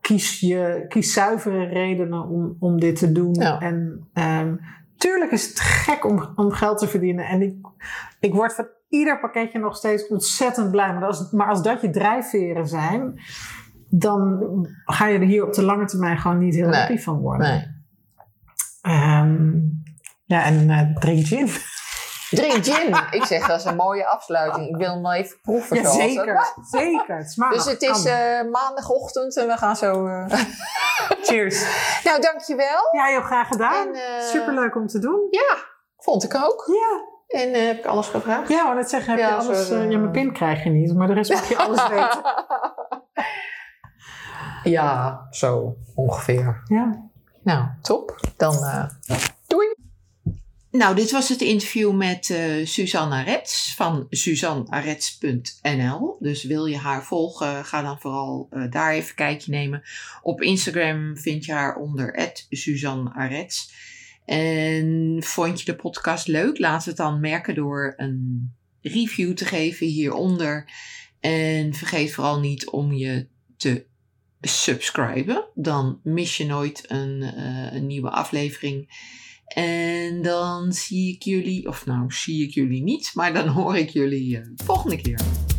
kies, je, kies zuivere redenen om, om dit te doen. Ja. En ehm, tuurlijk is het gek om, om geld te verdienen. En ik, ik word van ieder pakketje nog steeds ontzettend blij. Maar als, maar als dat je drijfveren zijn, dan ga je er hier op de lange termijn gewoon niet heel Nee. happy van worden. Nee. Ehm, ja, en eh drink gin. Drink gin. Ik zeg, dat is een mooie afsluiting. Ik wil hem wel even proeven. Ja, zeker. Zeker. Het smaakt Dus het is eh, maandagochtend en we gaan zo... eh, Cheers. Nou, dankjewel. Ja, heel graag gedaan. En, Superleuk om te doen. Ja, vond ik ook. Ja. En eh, heb ik alles gevraagd? Ja, maar dat zeggen, heb Ja, je alles... eh, ja, mijn pin krijg je niet, maar de rest mag je alles weten. Ja, zo ongeveer. Ja. Nou, top. Dan eh, doei. Nou, dit was het interview met eh Suzanne Arets van suzannearets.nl. Dus wil je haar volgen, ga dan vooral eh, daar even een kijkje nemen. Op Instagram vind je haar onder Suzanne Arets. En vond je de podcast leuk? Laat het dan merken door een review te geven hieronder. En vergeet vooral niet om je te subscriben. Dan mis je nooit een, uh, een nieuwe aflevering. En dan zie ik jullie, of nou zie ik jullie niet, maar dan hoor ik jullie uh, volgende keer.